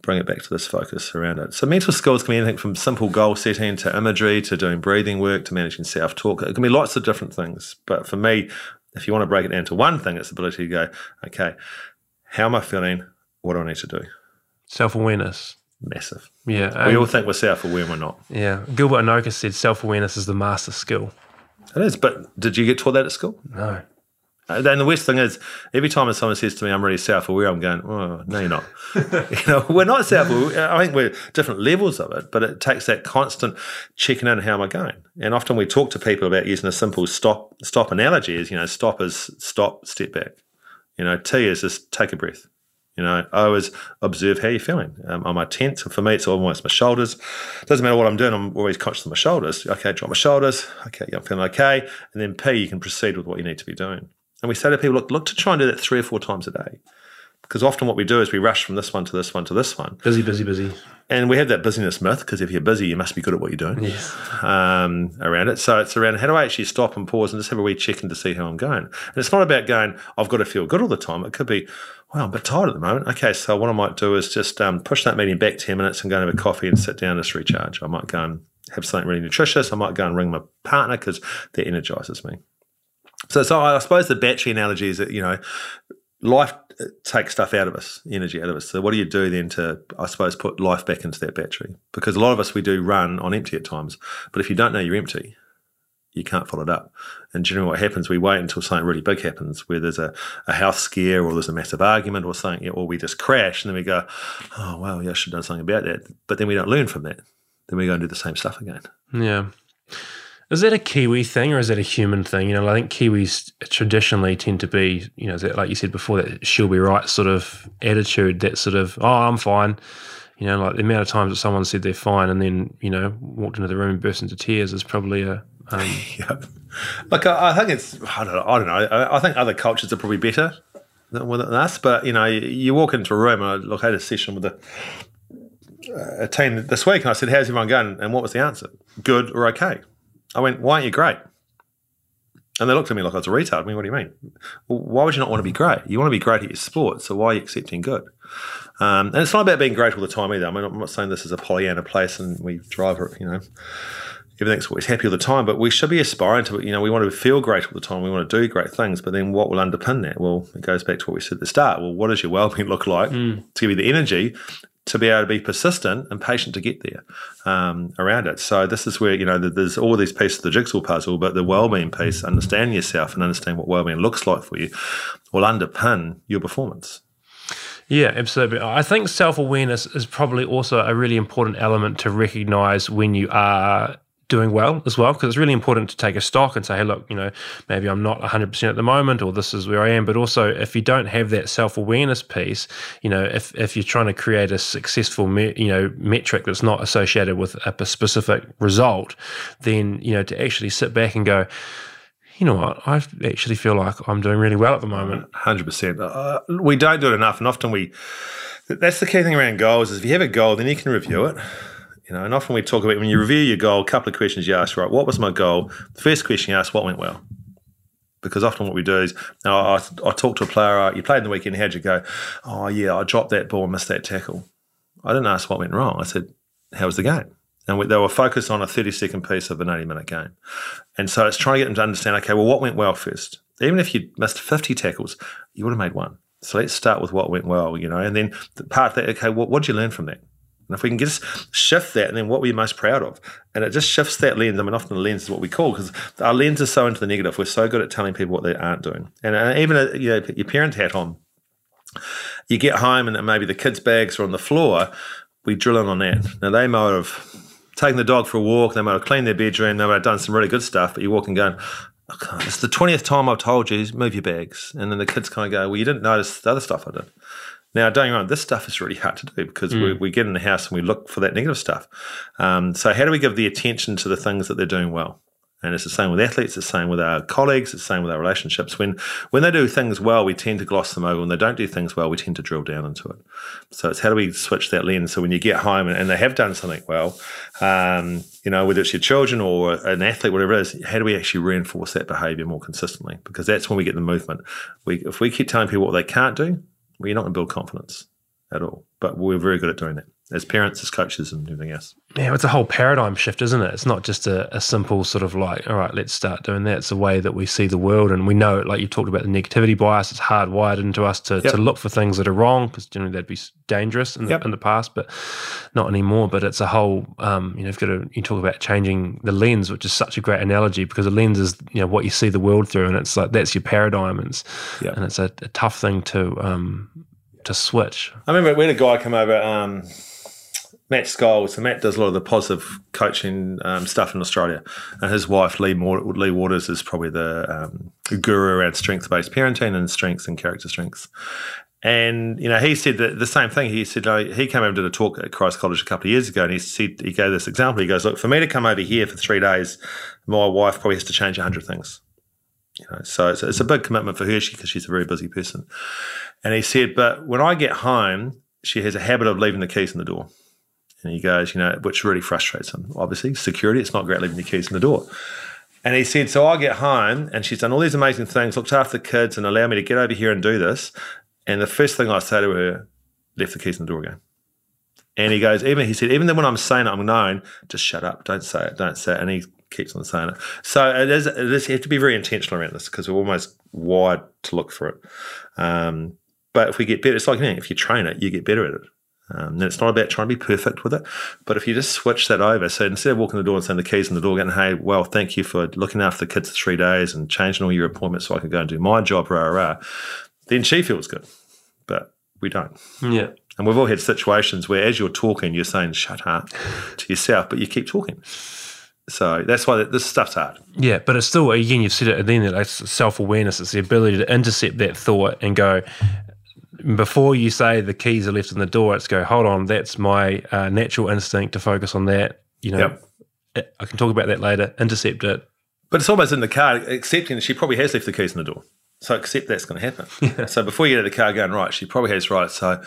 bring it back to this focus around it. So mental skills can be anything from simple goal setting to imagery to doing breathing work to managing self talk. It can be lots of different things. But for me, if you want to break it down to one thing, it's the ability to go, okay, how am I feeling? What do I need to do? Self awareness. Massive. Yeah. We all think we're self aware, we're not. Yeah. Gilbert Enoka said self awareness is the master skill. It is, but did you get taught that at school? No. Uh, the worst thing is, every time someone says to me, "I'm really self-aware," I'm going, "Oh, no, you're not." *laughs* you know, we're not self-aware. I think we're different levels of it, but it takes that constant checking in. How am I going? And often we talk to people about using a simple stop stop analogy. Is you know, stop is stop, step back. You know, T is just take a breath. You know, I always observe how you're feeling. Um, am I tense? And For me, it's almost my shoulders. Doesn't matter what I'm doing. I'm always conscious of my shoulders. Okay, drop my shoulders. Okay, yeah, I'm feeling okay. And then P, you can proceed with what you need to be doing. And we say to people, look, look to try and do that three or four times a day. Because often what we do is we rush from this one to this one to this one. Busy, busy, busy. And we have that busyness myth because if you're busy, you must be good at what you're doing Yes. um, around it. So it's around how do I actually stop and pause and just have a wee check in to see how I'm going. And it's not about going, I've got to feel good all the time. It could be, well, I'm a bit tired at the moment. Okay, so what I might do is just um, push that meeting back 10 minutes and go and have a coffee and sit down and just recharge. I might go and have something really nutritious. I might go and ring my partner because that energizes me. So, so I suppose the battery analogy is that, you know, life takes stuff out of us, energy out of us. So, what do you do then to, I suppose, put life back into that battery? Because a lot of us, we do run on empty at times. But if you don't know you're empty, you can't follow it up. And generally, what happens, we wait until something really big happens, where there's a, a health scare or there's a massive argument or something, or we just crash, and then we go, oh, well, yeah, I should have done something about that. But then we don't learn from that. Then we go and do the same stuff again. Yeah. Is that a Kiwi thing or is that a human thing? You know, I think Kiwis traditionally tend to be, you know, that, like you said before, that she'll be right sort of attitude, that sort of, oh, I'm fine. You know, like the amount of times that someone said they're fine and then, you know, walked into the room and burst into tears is probably a. Um, *laughs* Yep. Look, I, I think it's I don't know. I don't know. I, I think other cultures are probably better than, than us. But you know, you, you walk into a room. And I look I had a session with a, a team this week, and I said, "How's everyone going?" And what was the answer? Good or okay? I went, "Why aren't you great?" And they looked at me like I was a retard. I mean, what do you mean? Well, why would you not want to be great? You want to be great at your sport, so why are you accepting good? Um, and it's not about being great all the time either. I mean, I'm not saying this is a Pollyanna place and we drive, you know, everything's always happy all the time, but we should be aspiring to it. You know, we want to feel great all the time. We want to do great things, but then what will underpin that? Well, it goes back to what we said at the start. Well, what does your well-being *laughs* look like to give you the energy to be able to be persistent and patient to get there um, around it? So this is where you know there's all these pieces of the jigsaw puzzle, but the well-being piece, understanding yourself and understanding what well-being looks like for you, will underpin your performance. Yeah, absolutely. I think self awareness is probably also a really important element to recognize when you are doing well as well, because it's really important to take a stock and say, hey, look, you know, maybe I'm not 100% at the moment, or this is where I am. But also, if you don't have that self awareness piece, you know, if, if you're trying to create a successful, me, you know, metric that's not associated with a specific result, then, you know, to actually sit back and go, you know what? I actually feel like I'm doing really well at the moment. Hundred percent. Uh, we don't do it enough, and often we. That's the key thing around goals is if you have a goal, then you can review it. You know, and often we talk about when you review your goal, a couple of questions you ask, right? What was my goal? The first question you ask, what went well? Because often what we do is, I, I, talk to a player, uh, you played in the weekend, how'd you go? Oh, yeah, I dropped that ball missed that tackle. I didn't ask what went wrong. I said, how was the game? And we, they were focused on a 30 second piece of an 80 minute game. And so it's trying to get them to understand, okay, well, what went well first? Even if you missed 50 tackles, you would have made one. So let's start with what went well, you know, and then the part that, okay, what did you learn from that? And if we can just shift that, and then what we're most proud of? And it just shifts that lens. I mean, often the lens is what we call because our lens is so into the negative. We're so good at telling people what they aren't doing. And uh, even uh, you know, your parent hat on. You get home and maybe the kids' bags are on the floor. We drill in on that. Now they might have taken the dog for a walk. They might have cleaned their bedroom. They might have done some really good stuff. But you're walking going, oh, it's the twentieth time I've told you, move your bags. And then the kids kind of go, well, you didn't notice the other stuff I did. Now, don't get me wrong, this stuff is really hard to do because mm. we, we, get in the house and we look for that negative stuff. Um, so, how do we give the attention to the things that they're doing well? And it's the same with athletes, it's the same with our colleagues, it's the same with our relationships. When when they do things well, we tend to gloss them over. When they don't do things well, we tend to drill down into it. So it's how do we switch that lens? So when you get home and, and they have done something well, um, you know, whether it's your children or an athlete, whatever it is, how do we actually reinforce that behavior more consistently? Because that's when we get the movement. We, if we keep telling people what they can't do, well, you're not going to build confidence at all. But we're very good at doing that as parents, as coaches, and everything else. Yeah, it's a whole paradigm shift, isn't it? It's not just a, a, simple sort of like, all right, let's start doing that. It's the way that we see the world, and we know, like you talked about the negativity bias, it's hardwired into us to, yep. to look for things that are wrong because generally that'd be dangerous in the, yep. in the past, but not anymore. But it's a whole, um, you know, you've got to you talk about changing the lens, which is such a great analogy because the lens is you know what you see the world through, and it's like that's your paradigm, and it's, yep. and it's a, a tough thing to. Um, to switch. I remember we had a guy come over, um, Matt Scholes. So Matt does a lot of the positive coaching um, stuff in Australia, and his wife Lee, Lea Waters is probably the um, guru around strength-based parenting and strengths and character strengths. And you know, he said that the same thing. He said he came over and did a talk at Christ College a couple of years ago, and he said he gave this example. He goes, "Look, for me to come over here for three days, my wife probably has to change hundred things. You know, so it's, it's a big commitment for her because she's a very busy person." And he said, "But when I get home, she has a habit of leaving the keys in the door." And he goes, "You know, which really frustrates him. Obviously, security. It's not great leaving your keys in the door." And he said, So I get home and she's done all these amazing things, looked after the kids and allowed me to get over here and do this. And the first thing I say to her, left the keys in the door again. And he goes, even he said, even then when I'm saying it, I'm known, just shut up, don't say it, don't say it. And he keeps on saying it. So it is, it is you have to be very intentional around this because we're almost wired to look for it. Um, but if we get better, it's like if you train it, you get better at it. Um, and it's not about trying to be perfect with it, but if you just switch that over, so instead of walking the door and saying the keys in the door, going, hey, well, thank you for looking after the kids for three days and changing all your appointments so I can go and do my job, rah, rah, rah then she feels good. But we don't. Yeah. And we've all had situations where as you're talking, you're saying, shut up to yourself, but you keep talking. So that's why this stuff's hard. Yeah, but it's still, again, you've said it then, it's self awareness. It's the ability to intercept that thought and go, before you say the keys are left in the door, it's go, hold on, that's my uh, natural instinct to focus on that. You know, yep. I can talk about that later, intercept it. But it's almost in the car, accepting that she probably has left the keys in the door. So accept that's going to happen. *laughs* Yeah. So before you get out of the car going, right, she probably has right. So,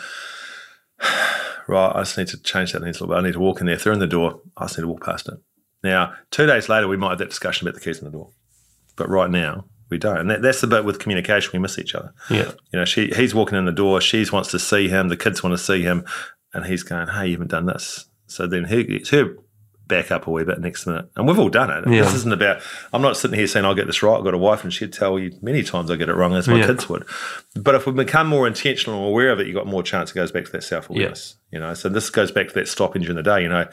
*sighs* right, I just need to change that a little bit. I need to walk in there. If they're in the door, I just need to walk past it. Now, two days later, we might have that discussion about the keys in the door. But right now, we don't. And that, that's the bit with communication. We miss each other. Yeah. You know, she he's walking in the door. She wants to see him. The kids want to see him. And he's going, hey, you haven't done this. So then he, it's her back up a wee bit next minute. And we've all done it. Yeah. This isn't about, I'm not sitting here saying I'll get this right. I've got a wife and she'd tell you many times I get it wrong as my yeah. kids would. But if we become more intentional and aware of it, you've got more chance it goes back to that self awareness. Yeah. You know, so this goes back to that stopping during the day. You know,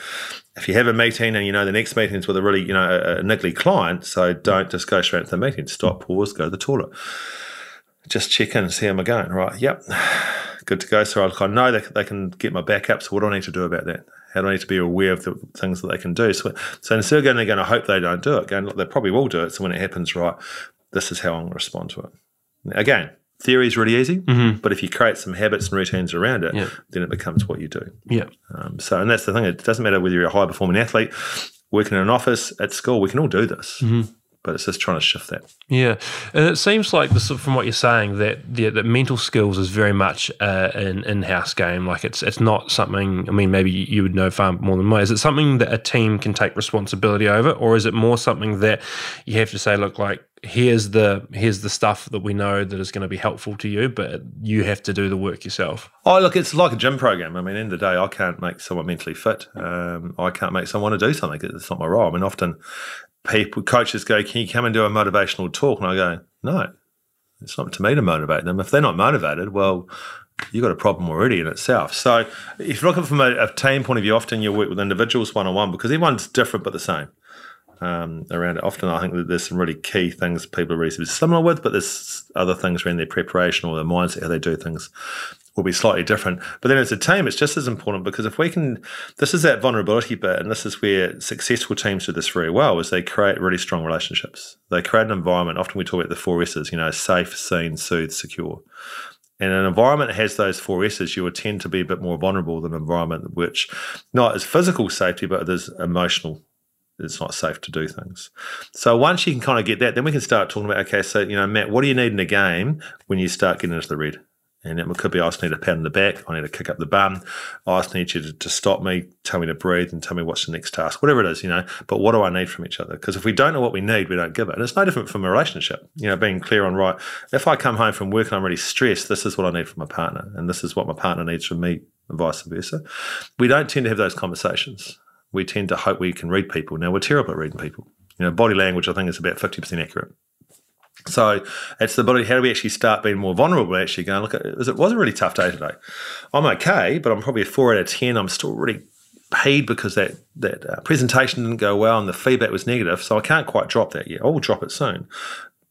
if you have a meeting and you know the next meeting is with a really, you know, a, a niggly client, so don't just go straight into the meeting. Stop, pause, go to the toilet. Just check in and see how I'm going. Right. Yep. *sighs* Good to go. So I know they, they can get my back up. So what do I need to do about that? How do I need to be aware of the things that they can do? So, so instead of going, they're going to hope they don't do it, going, look, they probably will do it. So when it happens, right, this is how I'm going to respond to it. Again, theory is really easy, mm-hmm. but if you create some habits and routines around it, yeah. then it becomes what you do. Yeah. Um, so, and that's the thing. It doesn't matter whether you're a high performing athlete, working in an office, at school, we can all do this. Mm-hmm but it's just trying to shift that. Yeah, and it seems like this, from what you're saying that that mental skills is very much uh, an in-house game. Like it's it's not something. I mean, maybe you would know far more than me. Is it something that a team can take responsibility over, or is it more something that you have to say, look, like here's the here's the stuff that we know that is going to be helpful to you, but you have to do the work yourself. Oh, look, it's like a gym program. I mean, in the day, I can't make someone mentally fit. Um, I can't make someone to do something. It's not my role. I mean, often people, coaches go, Can you come and do a motivational talk? And I go, No, it's not to me to motivate them. If they're not motivated, well, you've got a problem already in itself. So if you're looking from a, a team point of view, often you work with individuals one on one because everyone's different but the same. Um, around it. Often, I think that there's some really key things people are really similar with, but there's other things around their preparation or their mindset, how they do things will be slightly different. But then as a team, it's just as important because if we can, this is that vulnerability bit, and this is where successful teams do this very well, is they create really strong relationships. They create an environment. Often we talk about the four S's, you know, safe, seen, soothe, secure. And an environment that has those four S's, you will tend to be a bit more vulnerable than an environment which not as physical safety, but there's emotional it's not safe to do things. So once you can kind of get that, then we can start talking about okay, so you know, Matt, what do you need in a game when you start getting into the red? And it could be I just need a pat on the back, I need to kick up the bum, I just need you to, to, stop me, tell me to breathe, and tell me what's the next task, whatever it is, you know. But what do I need from each other? Because if we don't know what we need, we don't give it. And it's no different from a relationship, you know, being clear on right. If I come home from work and I'm really stressed, this is what I need from my partner, and this is what my partner needs from me, and vice versa. We don't tend to have those conversations. We tend to hope we can read people. Now we're terrible at reading people. You know, body language I think is about fifty percent accurate. So it's the ability. How do we actually start being more vulnerable? Actually, going look. It was, a really tough day today. I'm okay, but I'm probably a four out of ten. I'm still really paid because that that uh, presentation didn't go well and the feedback was negative. So I can't quite drop that yet. I will drop it soon,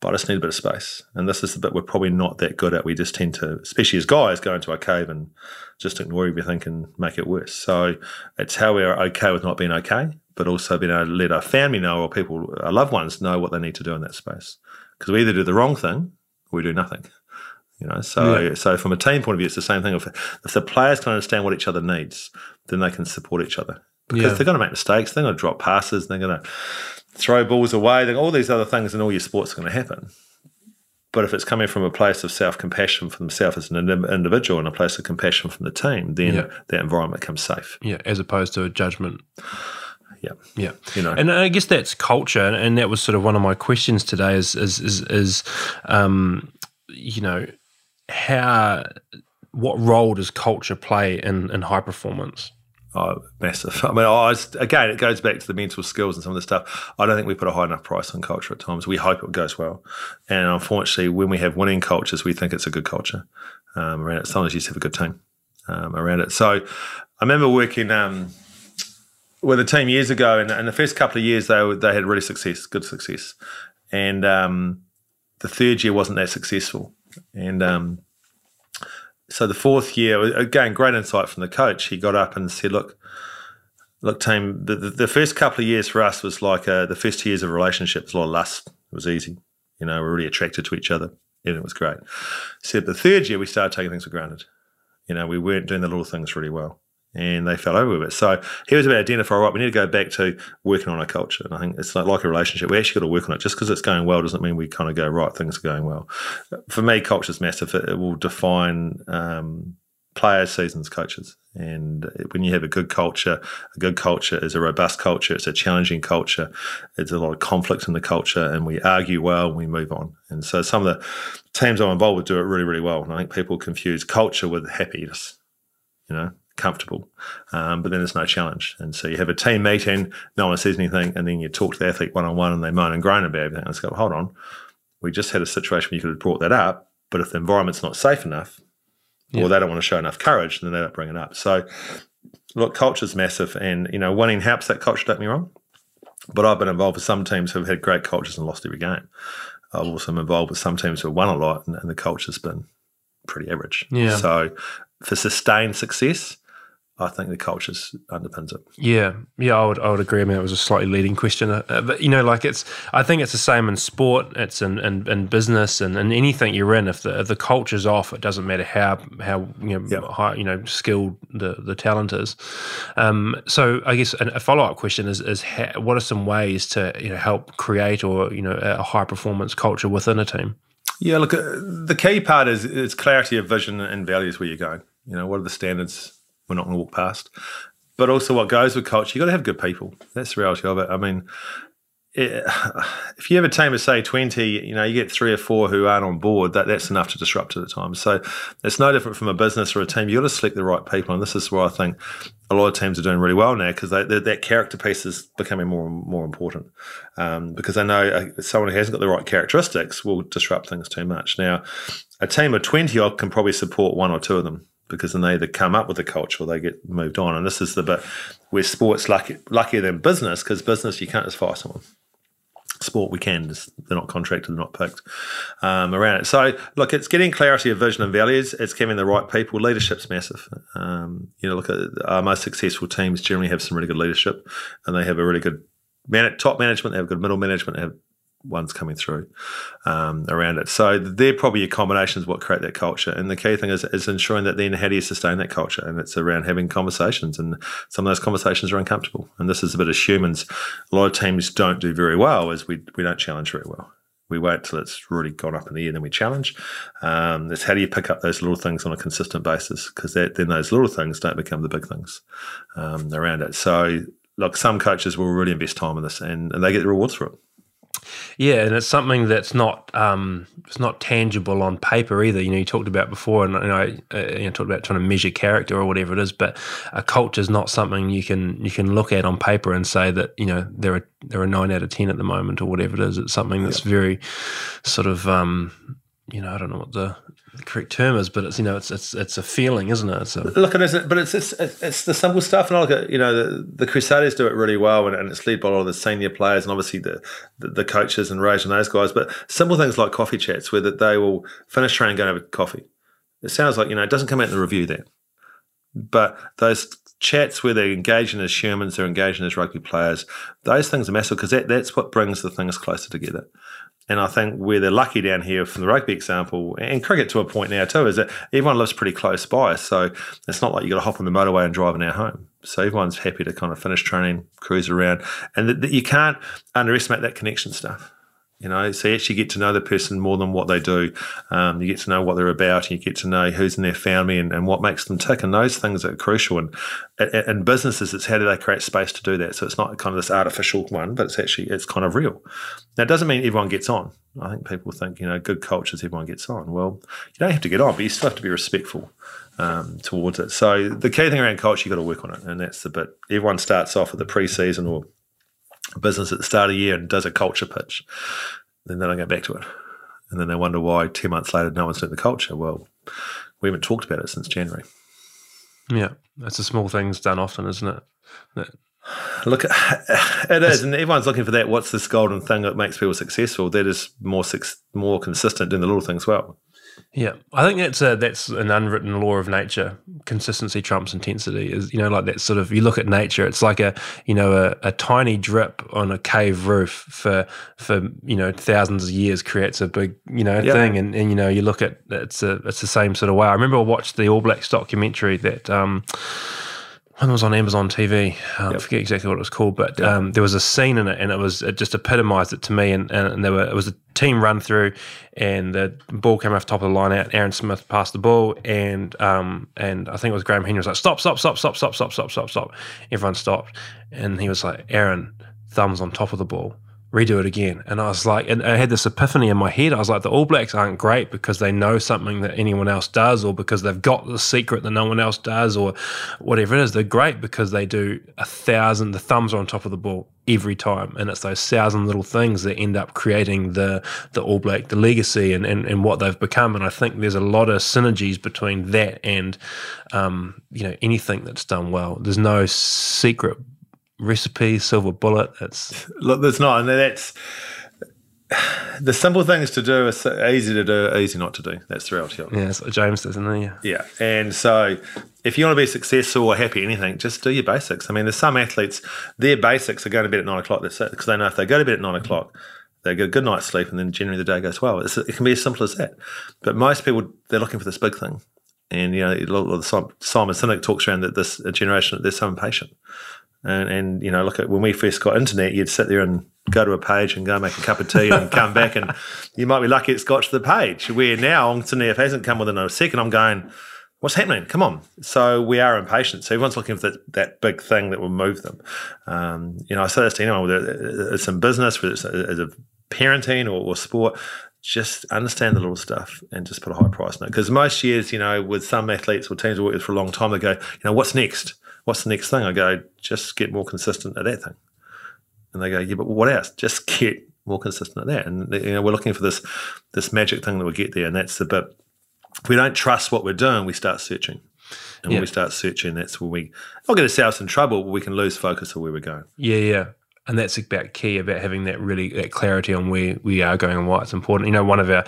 but I just need a bit of space. And this is the bit we're probably not that good at. We just tend to, especially as guys, go into a cave and just ignore everything and make it worse. So it's how we're okay with not being okay, but also being able to let our family know or people, our loved ones know what they need to do in that space because we either do the wrong thing or we do nothing. You know, so Yeah. so from a team point of view, it's the same thing. If, if the players can understand what each other needs, then they can support each other. Because Yeah. they're going to make mistakes, they're going to drop passes, they're going to throw balls away, all these other things in all your sports are going to happen. But if it's coming from a place of self compassion for themselves as an individual and a place of compassion from the team, then Yeah. that environment becomes safe. Yeah, as opposed to a judgment. Yeah. Yeah, You know. and I guess that's culture, and- and that was sort of one of my questions today. Is is is, is um, you know, how what role does culture play in in high performance? Oh, massive. *laughs* I mean, I was, again, it goes back to the mental skills and some of the stuff. I don't think we put a high enough price on culture at times. We hope it goes well. And unfortunately, when we have winning cultures, we think it's a good culture um, around it. Sometimes you just have a good team um, around it. So I remember working um, with a team years ago, and the first couple of years, they, were- they had really success, good success. And um, the third year wasn't that successful. And um, so the fourth year, again, great insight from the coach. He got up and said, "Look, look, team. The, the, the first couple of years for us was like uh, the first years of relationships. A lot of lust. It was easy. You know, we we're really attracted to each other. Everything was great. Said the third year, we started taking things for granted. You know, we weren't doing the little things really well." And they fell over with it. So he was about identify, right, we need to go back to working on our culture. And I think it's like, a relationship. We actually got to work on it. Just because it's going well doesn't mean we kind of go, right, things are going well for me, culture's massive. It, it will define um, players, seasons, coaches. And when you have a good culture, a good culture is a robust culture. It's a challenging culture. It's a lot of conflict in the culture, and we argue well and we move on. And so some of the teams I'm involved with do it really, really well. And I think people confuse culture with happiness, you know, comfortable. Um, but then there's no challenge. And so you have a team meeting, no one says anything, and then you talk to the athlete one on one and they moan and groan about everything. And it's go, hold on we just had a situation where you could have brought that up, but if the environment's not safe enough, Yeah. or they don't want to show enough courage, then they don't bring it up. So, look, culture's massive, and you know, winning helps that culture. Don't get me wrong, but I've been involved with some teams who've had great cultures and lost every game. I've also been involved with some teams who've won a lot, and, and the culture's been pretty average. Yeah. So, for sustained success, I think the culture's underpins it. Yeah, yeah, I would, I would agree. I mean, it was a slightly leading question, uh, but you know, like it's, I think it's the same in sport, it's in, in, in business, and, and anything you're in. If the if the culture's off, it doesn't matter how how you know Yeah. high, you know skilled the the talent is. Um, so I guess a, a follow up question is is ha- what are some ways to you know help create or you know a high performance culture within a team? Yeah, look, uh, the key part is it's clarity of vision and values where you're going. You know, what are the standards we're not going to walk past? But also, what goes with culture, you've got to have good people. That's the reality of it. I mean, it, *sighs* if you have a team of say twenty, you know, you get three or four who aren't on board. That that's enough to disrupt at the time. So it's no different from a business or a team. you've got to select the right people, and this is where I think a lot of teams are doing really well now because that character piece is becoming more and more important um, because I know uh, someone who hasn't got the right characteristics will disrupt things too much. Now, a team of 20 i can probably support one or two of them because then they either come up with the culture or they get moved on. And this is the bit where sports lucky, luckier than business because business, you can't just fire someone. Sport, we can. Just, they're not contracted, they're not picked um, around it. So, look, it's getting clarity of vision and values. It's having the right people. Leadership's massive. Um, you know, look at our most successful teams generally have some really good leadership, and they have a really good man- top management. They have good middle management. They have ones coming through um, around it. So they're probably a combination of what create that culture. And the key thing is, is ensuring that then how do you sustain that culture? And it's around having conversations. And some of those conversations are uncomfortable. And this is a bit as humans. A lot of teams don't do very well as we, we don't challenge very well. We wait till it's really gone up in the air, then we challenge. Um, it's how do you pick up those little things on a consistent basis? Because then those little things don't become the big things um, around it. So, look, some coaches will really invest time in this, and, and they get the rewards for it. Yeah, and it's something that's not um, it's not tangible on paper either. You know, you talked about before, and you know, uh, you know, talked about trying to measure character or whatever it is. But a culture is not something you can you can look at on paper and say that you know there are there are nine out of ten at the moment or whatever it is. It's something that's very sort of um, you know I don't know what the, the correct term is, but it's you know it's it's it's a feeling, isn't it? A, Look, and it's, but it's, it's it's the simple stuff, and I look at you know the, the Crusaders do it really well, and, and it's led by a lot of the senior players, and obviously the the, the coaches and Razor and those guys. But simple things like coffee chats, where that they will finish training, go and have a coffee. It sounds like you know it doesn't come out in the review there, but those chats where they're engaging as humans, they're engaging as rugby players. Those things are massive because that, that's what brings the things closer together. And I think where they're lucky down here from the rugby example and cricket to a point now too is that everyone lives pretty close by. So it's not like you've got to hop on the motorway and drive an hour home. So everyone's happy to kind of finish training, cruise around, and that you can't underestimate that connection stuff. You know, so you actually get to know the person more than what they do. Um, you get to know what they're about, you get to know who's in their family and, and what makes them tick. And those things are crucial. And in businesses, it's how do they create space to do that? So it's not kind of this artificial one, but it's actually it's kind of real. Now, it doesn't mean everyone gets on. I think people think you know good cultures everyone gets on. Well, you don't have to get on, but you still have to be respectful um, towards it. So the key thing around culture, you have got to work on it, and that's the bit. Everyone starts off with the pre-season or business at the start of the year and does a culture pitch. Then they don't go back to it. And then they wonder why 10 months later no one's doing the culture. Well, we haven't talked about it since January. Yeah, that's the small things done often, isn't it? That, Look, *laughs* it is, and everyone's looking for that. What's this golden thing that makes people successful? That is more more consistent doing the little things well. Yeah, I think that's a, that's an unwritten law of nature. Consistency trumps intensity. Is you know like that sort of you look at nature. It's like a you know a, a tiny drip on a cave roof for for you know thousands of years creates a big you know yeah. thing. And, and you know you look at it's a it's the same sort of way. I remember I watched the All Blacks documentary that. Um, when it was on Amazon TV. Um, yep. I forget exactly what it was called, but yep. um, there was a scene in it, and it was it just epitomised it to me. And, and there were it was a team run through, and the ball came off the top of the line out. Aaron Smith passed the ball, and um, and I think it was Graham Henry was like, "Stop! Stop! Stop! Stop! Stop! Stop! Stop! Stop! Stop!" Everyone stopped, and he was like, "Aaron, thumbs on top of the ball." Redo it again. And I was like, and I had this epiphany in my head. I was like, the All Blacks aren't great because they know something that anyone else does, or because they've got the secret that no one else does, or whatever it is. They're great because they do a thousand, the thumbs are on top of the ball every time. And it's those thousand little things that end up creating the the All Black, the legacy and, and, and what they've become. And I think there's a lot of synergies between that and um, you know, anything that's done well. There's no secret recipe, silver bullet. It's *laughs* look, there's not, and that's *sighs* the simple things to do are easy to do, easy not to do. That's the reality. Yeah, that's what James does, isn't he? Yeah, and so if you want to be successful or happy, anything, just do your basics. I mean, there's some athletes, their basics are going to bed at nine o'clock. That's it, because they know if they go to bed at nine o'clock, they get a good night's sleep, and then generally the day goes well. It's, it can be as simple as that. But most people, they're looking for this big thing. And, you know, Simon Sinek talks around that this generation, they're so impatient. And, and, you know, look at when we first got internet, you'd sit there and go to a page and go make a cup of tea and come back, and *laughs* you might be lucky it's got to the page. Where now internet hasn't come within a second, I'm going, what's happening? Come on. So we are impatient. So everyone's looking for that, that big thing that will move them. Um, you know, I say this to anyone, whether it's in business, whether it's as a parenting or, or sport, just understand the little stuff and just put a high price on it. Because most years, you know, with some athletes or teams we work with for a long time, they go, you know, what's next? What's the next thing? I go, just get more consistent at that thing. And they go, yeah, but what else? Just get more consistent at that. And you know, we're looking for this this magic thing that will get there. And that's the bit. If we don't trust what we're doing, we start searching. And yeah. when we start searching, that's when we not get ourselves in trouble, but we can lose focus of where we're going. Yeah, yeah and that's about key about having that really that clarity on where we are going and why it's important. You know, one of our,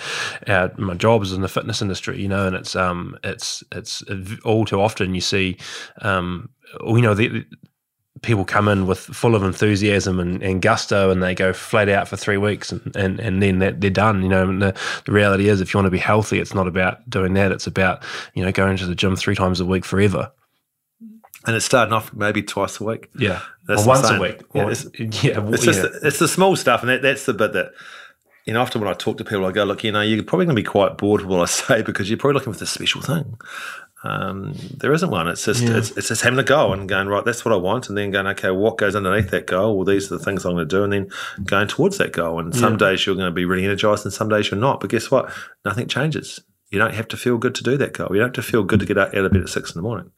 our my jobs is in the fitness industry. You know, and it's um it's it's all too often you see um you know the, people come in with full of enthusiasm and, and, gusto and they go flat out for three weeks and, and, and then they're, they're done. You know, the, the reality is if you want to be healthy, it's not about doing that. It's about, you know, going to the gym three times a week forever and it's starting off maybe twice a week. Yeah, or once a week. Yeah, it's, yeah, it's just yeah. it's the small stuff, and that, that's the bit that you know. Often when I talk to people, I go, "Look, you know, you're probably going to be quite bored with what I *laughs* say because you're probably looking for the special thing." Um, there isn't one. It's just yeah. it's, it's just having a goal and going right. That's what I want, and then going okay. What goes underneath that goal? Well, these are the things I'm going to do, and then going towards that goal. And some days you're going to be really energized, and some days you're not. But guess what? Nothing changes. You don't have to feel good to do that goal. You don't have to feel good to get out of bed at six in the morning.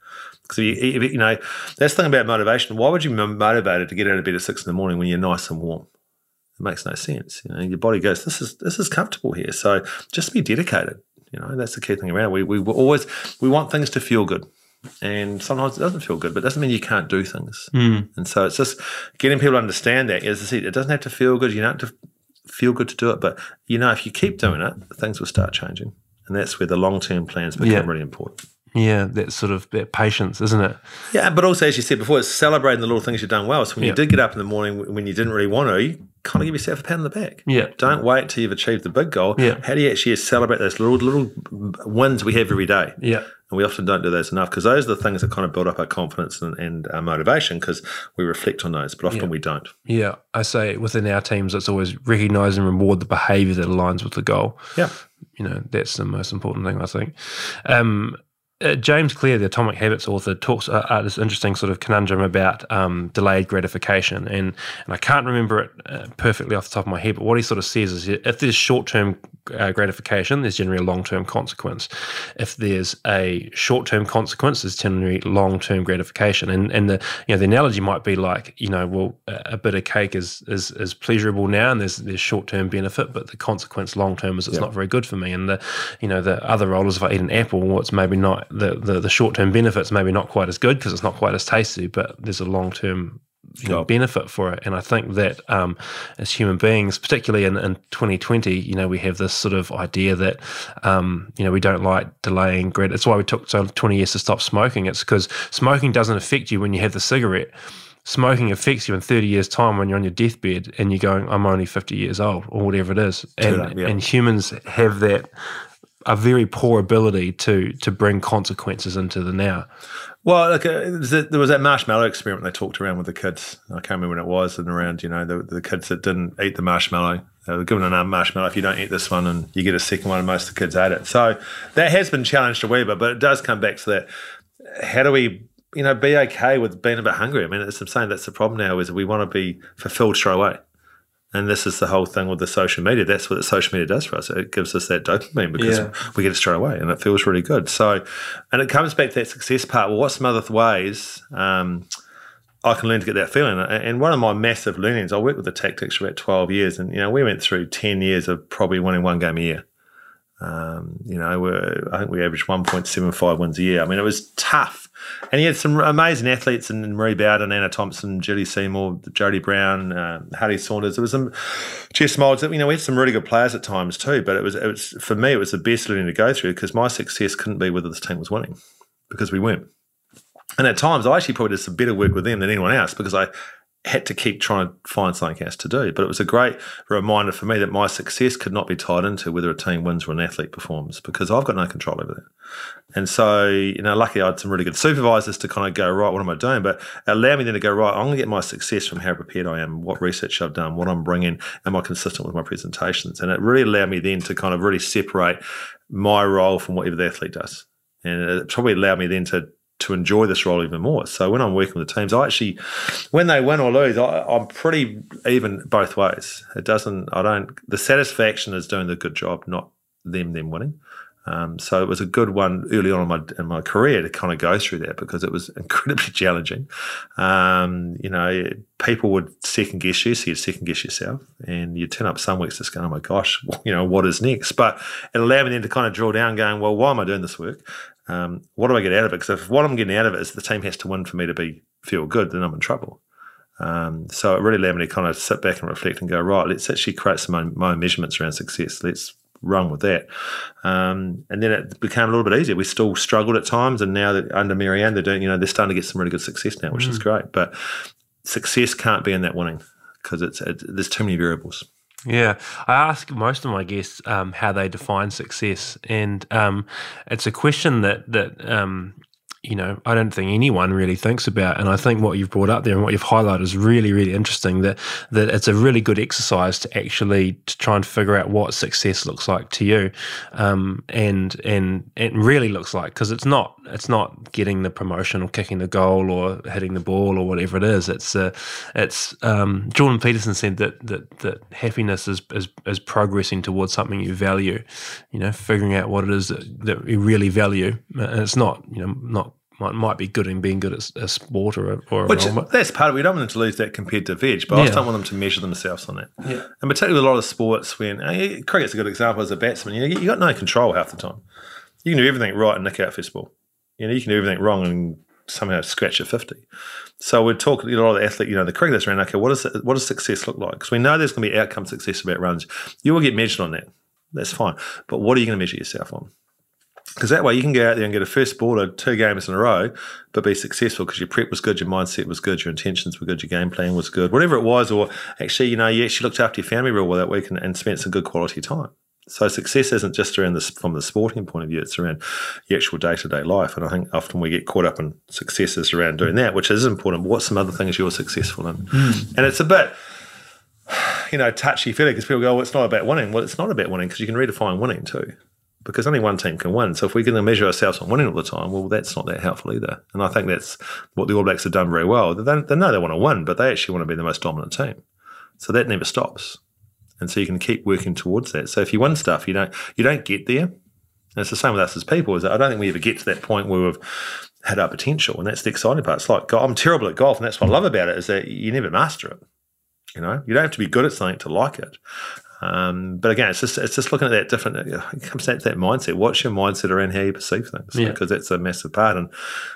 Because you, you know, that's the thing about motivation. Why would you be motivated to get out of bed at six in the morning when you're nice and warm? It makes no sense. You know, your body goes, "This is this is comfortable here." So just be dedicated. You know, that's the key thing around. We we always we want things to feel good, and sometimes it doesn't feel good, but it doesn't mean you can't do things. Mm. And so it's just getting people to understand that. As I said, it doesn't have to feel good. You don't have to feel good to do it, but you know, if you keep doing it, things will start changing, and that's where the long term plans become yeah. really important. Yeah, that sort of that patience, isn't it? Yeah, but also as you said before, it's celebrating the little things you've done well. So when Yeah. you did get up in the morning when you didn't really want to, you kind of give yourself a pat on the back. Yeah. Don't wait till you've achieved the big goal. Yeah. How do you actually celebrate those little little wins we have every day? Yeah. And we often don't do those enough because those are the things that kind of build up our confidence and, and our motivation because we reflect on those, but often Yeah. we don't. Yeah. I say within our teams, it's always recognize and reward the behavior that aligns with the goal. Yeah. You know, that's the most important thing, I think. Um, uh, James Clear, the Atomic Habits author, talks uh, uh, this interesting sort of conundrum about um, delayed gratification, and and I can't remember it uh, perfectly off the top of my head, but what he sort of says is if there's short term uh, gratification, there's generally a long term consequence. If there's a short term consequence, there's generally long term gratification, and and the you know the analogy might be like you know well a bit of cake is is is pleasurable now, and there's there's short term benefit, but the consequence long term is it's not very good for me, and the you know the other role is if I eat an apple, well, it's maybe not the the, the short term benefits maybe not quite as good because it's not quite as tasty, but there's a long term you know, benefit for it. And I think that um, as human beings, particularly in, in 2020, you know, we have this sort of idea that, um, you know, we don't like delaying grat. It's why we took so 20 years to stop smoking. It's because smoking doesn't affect you when you have the cigarette. Smoking affects you in 30 years' time when you're on your deathbed and you're going, I'm only 50 years old, or whatever it is. And, up, yeah. and humans have that a very poor ability to to bring consequences into the now. Well, look, uh, there was that marshmallow experiment they talked around with the kids. I can't remember when it was, and around you know the, the kids that didn't eat the marshmallow. They were given a marshmallow. If you don't eat this one, and you get a second one, and most of the kids ate it. So that has been challenged a wee bit, but it does come back to that. How do we, you know, be okay with being a bit hungry? I mean, it's, I'm saying that's the problem now is we want to be fulfilled straight away. And this is the whole thing with the social media. That's what the social media does for us. It gives us that dopamine because Yeah. we get it straight away and it feels really good. So, and it comes back to that success part. Well, what's some other ways um, I can learn to get that feeling? And- one of my massive learnings, I worked with the Tactix for about 12 years. And, you know, we went through 10 years of probably winning one game a year. Um, you know, we're, I think we averaged 1.75 wins a year. I mean, it was tough. And he had some amazing athletes in Marie Bowden, Anna Thompson, Julie Seymour, Jodie Brown, uh, Saunders. There was some Jess Moulds. You know, we had some really good players at times too. But it was, it was for me, it was the best learning to go through because my success couldn't be whether this team was winning because we weren't. And at times, I actually probably did some better work with them than anyone else because I had to keep trying to find something else to do. But it was a great reminder for me that my success could not be tied into whether a team wins or an athlete performs because I've got no control over that. And so, you know, luckily I had some really good supervisors to kind of go, right, what am I doing? But allow me then to go, right, I'm going to get my success from how prepared I am, what research I've done, what I'm bringing, am I consistent with my presentations? And it really allowed me then to kind of really separate my role from whatever the athlete does. And it probably allowed me then to to enjoy this role even more. So when I'm working with the teams, I actually, when they win or lose, I, I'm pretty even both ways. It doesn't, I don't, the satisfaction is doing the good job, not them, them winning. Um, so it was a good one early on in my in my career to kind of go through that because it was *laughs* incredibly challenging. Um, you know, people would second guess you, so you'd second guess yourself, and you'd turn up some weeks just going, "Oh my gosh, *laughs* you know, what is next?" But it allowed me then to kind of drill down, going, "Well, why am I doing this work? Um, what do I get out of it? Because if what I'm getting out of it is the team has to win for me to be feel good, then I'm in trouble." Um, so it really allowed me to kind of sit back and reflect and go, right, let's actually create some own, my own measurements around success. Let's run with that. Um, and then it became a little bit easier. We still struggled at times, and now that under Marianne, they're doing, you know, they're starting to get some really good success now, which is great. But success can't be in that winning because it's it, there's too many variables. Yeah, I ask most of my guests um, how they define success, and um, it's a question that that um, you know I don't think anyone really thinks about. And I think what you've brought up there and what you've highlighted is really really interesting. That that it's a really good exercise to actually to try and figure out what success looks like to you, um, and and it really looks like because it's not it's not getting the promotion or kicking the goal or hitting the ball or whatever it is. It's uh, it's um, Jordan Peterson said that that that happiness is, is is progressing towards something you value. You know, figuring out what it is that, that you really value, and it's not you know not might, might be good in being good at a sport or a, or a Which role, but- that's part of it. We don't want them to lose that competitive edge, but I just don't want them to measure themselves on that. Yeah. And particularly with a lot of sports, when uh, cricket's a good example as a batsman, you know, you got no control half the time. You can do everything right and nick out first ball. You know, you can do everything wrong and somehow scratch a fifty. So we're talking a lot of the athlete, you know, the cricketers around. Okay, what does what does success look like? Because we know there's going to be outcome success about runs. You will get measured on that. That's fine. But what are you going to measure yourself on? Because that way you can go out there and get a first baller two games in a row, but be successful because your prep was good, your mindset was good, your intentions were good, your game plan was good, whatever it was. Or actually, you know, you actually looked after your family real well that week and, and spent some good quality time. So success isn't just around this from the sporting point of view; it's around the actual day to day life. And I think often we get caught up in successes around doing that, which is important. But what's some other things you're successful in? Mm. And it's a bit, you know, touchy feely because people go, "Well, it's not about winning." Well, it's not about winning because you can redefine winning too because only one team can win. So if we're going to measure ourselves on winning all the time, well, that's not that helpful either. And I think that's what the All Blacks have done very well. They, they know they want to win, but they actually want to be the most dominant team. So that never stops. And so you can keep working towards that. So if you win stuff, you don't you don't get there. And it's the same with us as people. Is I don't think we ever get to that point where we've had our potential, and that's the exciting part. It's like I'm terrible at golf, and that's what I love about it is that you never master it. You know, you don't have to be good at something to like it. Um, but again, it's just it's just looking at that different. It comes down to that mindset. What's your mindset around how you perceive things? Yeah. Because that's a massive part. And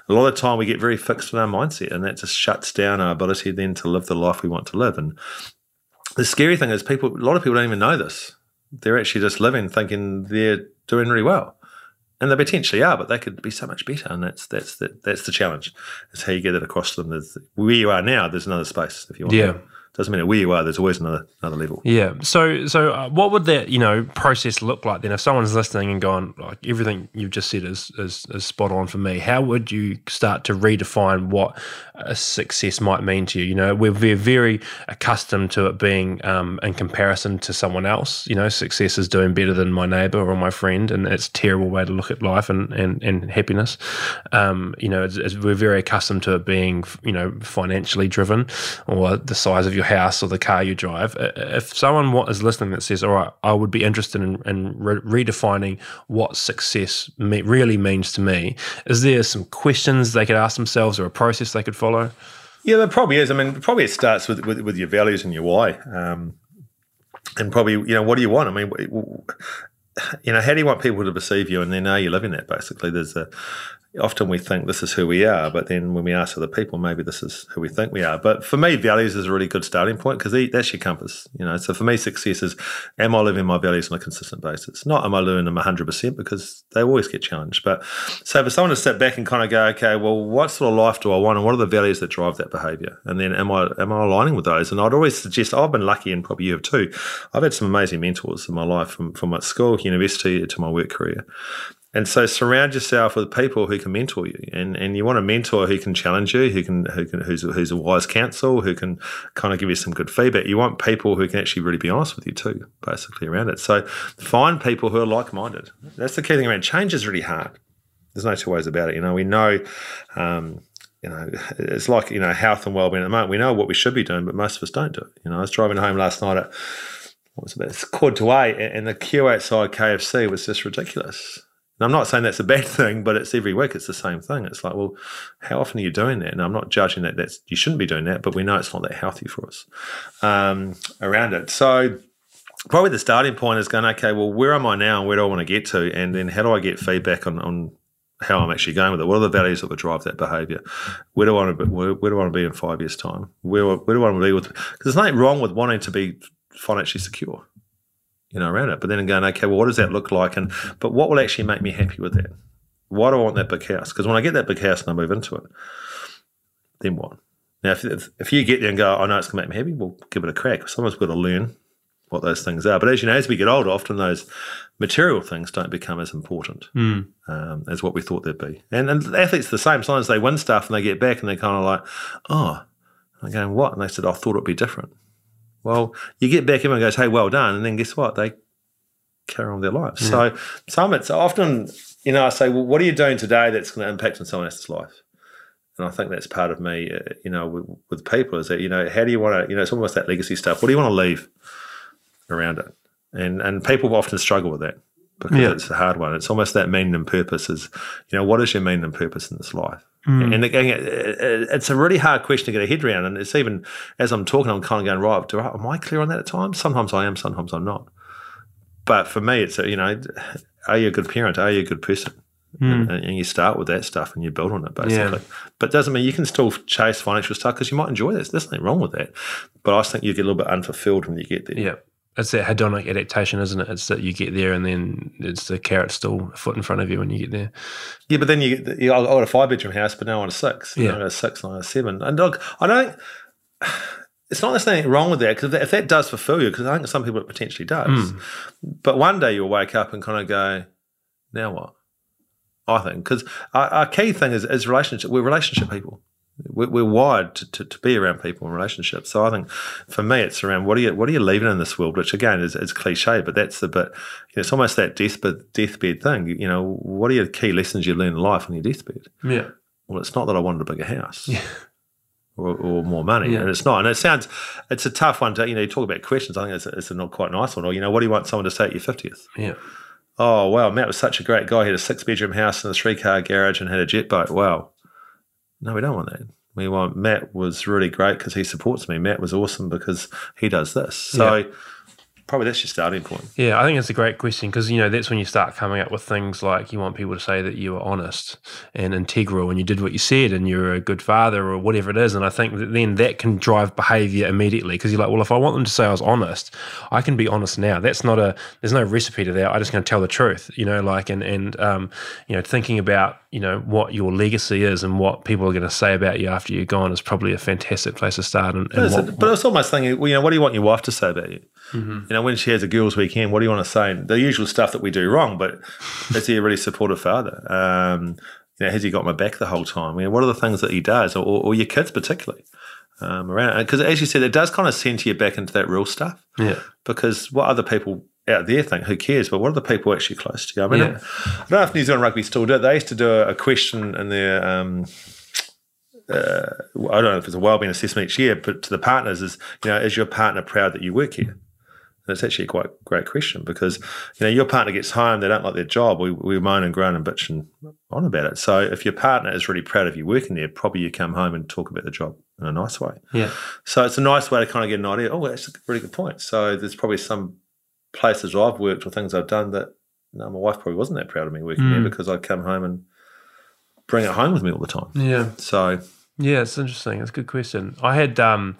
a lot of time, we get very fixed in our mindset, and that just shuts down our ability then to live the life we want to live. And the scary thing is, people. A lot of people don't even know this. They're actually just living thinking they're doing really well, and they potentially are, but they could be so much better. And that's that's the, that's the challenge. Is how you get it across to them. There's, where you are now, there's another space if you want. Yeah. To doesn't matter where you are. There's always another another level. Yeah. So so uh, what would that you know process look like then? If someone's listening and going like everything you've just said is is, is spot on for me, how would you start to redefine what a success might mean to you? You know, we're, we're very accustomed to it being um, in comparison to someone else. You know, success is doing better than my neighbor or my friend, and it's a terrible way to look at life and and, and happiness. Um, you know, it's, it's, we're very accustomed to it being you know financially driven or the size of your your house or the car you drive. If someone is listening that says, "All right, I would be interested in, in re- redefining what success me- really means to me," is there some questions they could ask themselves or a process they could follow? Yeah, there probably is. I mean, probably it starts with with, with your values and your why, um, and probably you know what do you want? I mean, you know, how do you want people to perceive you, and then are you living that? Basically, there's a often we think this is who we are, but then when we ask other people, maybe this is who we think we are. But for me, values is a really good starting point because that's your compass. You know, so for me, success is: am I living my values on a consistent basis? Not am I living them hundred percent because they always get challenged. But so for someone to step back and kind of go, okay, well, what sort of life do I want, and what are the values that drive that behaviour? And then am I am I aligning with those? And I'd always suggest I've been lucky, and probably you have too. I've had some amazing mentors in my life from from my school, university to my work career. And so surround yourself with people who can mentor you. And and you want a mentor who can challenge you, who can who can who's who's a wise counsel, who can kind of give you some good feedback. You want people who can actually really be honest with you too, basically around it. So find people who are like minded. That's the key thing around change is really hard. There's no two ways about it. You know, we know um, you know, it's like, you know, health and well-being at the moment. We know what we should be doing, but most of us don't do it. You know, I was driving home last night at what was it? It's quarter to eight, and the queue outside KFC was just ridiculous. And I'm not saying that's a bad *laughs* thing, but it's every week. It's the same thing. It's like, well, how often are you doing that? And I'm not judging that. That's you shouldn't be doing that, but we know it's not that healthy for us um, around it. So probably the starting point is going, okay, well, where am I now, and where do I want to get to, and then how do I get feedback on, on how I'm actually going with it? What are the values that would drive that behaviour? Where do I want to be, where, where do I want to be in five years' time? Where where do I want to be with? Because there's nothing wrong with wanting to be financially secure you know, around it. But then going, okay, well, what does that look like? And but what will actually make me happy with that? Why do I want that big house? Because when I get that big house and I move into it, then what? Now, if, if, if you get there and go, I know it's going to make me happy, well, give it a crack. Someone's got to learn what those things are. But as you know, as we get older, often those material things don't become as important mm. um, as what we thought they'd be. And, and athletes the same. Sometimes they win stuff and they get back and they're kind of like, oh, I'm going, what? And they said, I thought it'd be different. Well, you get back, everyone goes, hey, well done. And then guess what? They carry on their lives. Yeah. So some it's often, you know, I say, well, what are you doing today that's going to impact on someone else's life? And I think that's part of me, uh, you know, with, with, people is that, you know, how do you want to, you know, it's almost that legacy stuff. What do you want to leave around it? And and people often struggle with that because yeah. it's a hard one. It's almost that meaning and purpose is, you know, what is your meaning and purpose in this life? Mm. And again, it's a really hard question to get a head around. And it's even as I'm talking, I'm kind of going, right, do I, am I clear on that at times? Sometimes I am, sometimes I'm not. But for me, it's, a, you know, are you a good parent? Are you a good person? Mm. And, and, you start with that stuff and you build on it basically. Yeah. But it doesn't mean you can still chase financial stuff because you might enjoy this. There's nothing wrong with that. But I think you get a little bit unfulfilled when you get there. Yeah. It's that hedonic adaptation, isn't it? It's that you get there and then it's the carrot still a foot in front of you when you get there. Yeah, but then you, you I got a five bedroom house, but now I want a six. Yeah. I got a six, and I got a seven. And look, I don't. It's not necessarily wrong with that because if, that- if that does fulfill you, because I think some people it potentially does. Hmm. But one day you'll wake up and kind of go, now what? I think because our, uh, our key thing is, is relationship. We're relationship people. We're, we're wired to, to, to be around people in relationships. So I think for me, it's around what are you what are you leaving in this world? Which again is, is cliche, but that's the bit. You know, it's almost that deathbed deathbed thing. You know, what are your key lessons you learn in life on your deathbed? Yeah. Well, it's not that I wanted a bigger house. Yeah. Or, or more money, Yeah. and it's not. And it sounds, it's a tough one to, you know, you talk about questions. I think it's, it's a not quite nice one. Or, you know, what do you want someone to say at your 50th? Yeah. Oh, wow, Matt was such a great guy. He had a six bedroom house and a three car garage and had a jet boat. Wow. No, we don't want that. We want Matt was really great because he supports me. Matt was awesome because he does this. So probably that's your starting point. Yeah, I think it's a great question because you know that's when you start coming up with things like you want people to say that you were honest and integral and you did what you said and you're a good father or whatever it is. And I think that then that can drive behaviour immediately because you're like, well, if I want them to say I was honest, I can be honest now. That's not a there's no recipe to that. I'm just going to tell the truth, you know, like and and um, you know thinking about you know what your legacy is and what people are going to say about you after you're gone is probably a fantastic place to start. And, and But it's, what- but it's almost thinking, well, you know, what do you want your wife to say about you? Mm-hmm. You know, when she has a girls' weekend, what do you want to say? The usual stuff that we do wrong, but is he a really supportive father? Um, you know, has he got my back the whole time? You know, what are the things that he does, or, or your kids particularly? Um, around because as you said, it does kind of send you back into that real stuff. yeah, Because what other people out there think, who cares? But what are the people actually close to you? I mean, Yeah. I don't know if New Zealand Rugby still do it. They used to do a, a question in their, um, uh, I don't know if it's a wellbeing assessment each year, but to the partners is, you know, is your partner proud that you work here? And it's actually a quite great question because, you know, your partner gets home, they don't like their job, we, we moan and groan and bitch and on about it. So if your partner is really proud of you working there, probably you come home and talk about the job in a nice way. yeah, So it's a nice way to kind of get an idea. Oh, that's a really good point. So there's probably some places I've worked or things I've done that no, my wife probably wasn't that proud of me working there hmm. because I'd come home and bring it home with me all the time. yeah. So Yeah, it's interesting. It's a good question. I had um,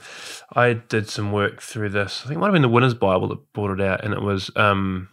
I did some work through this. I think it might have been the Winner's Bible that brought it out, and it was um,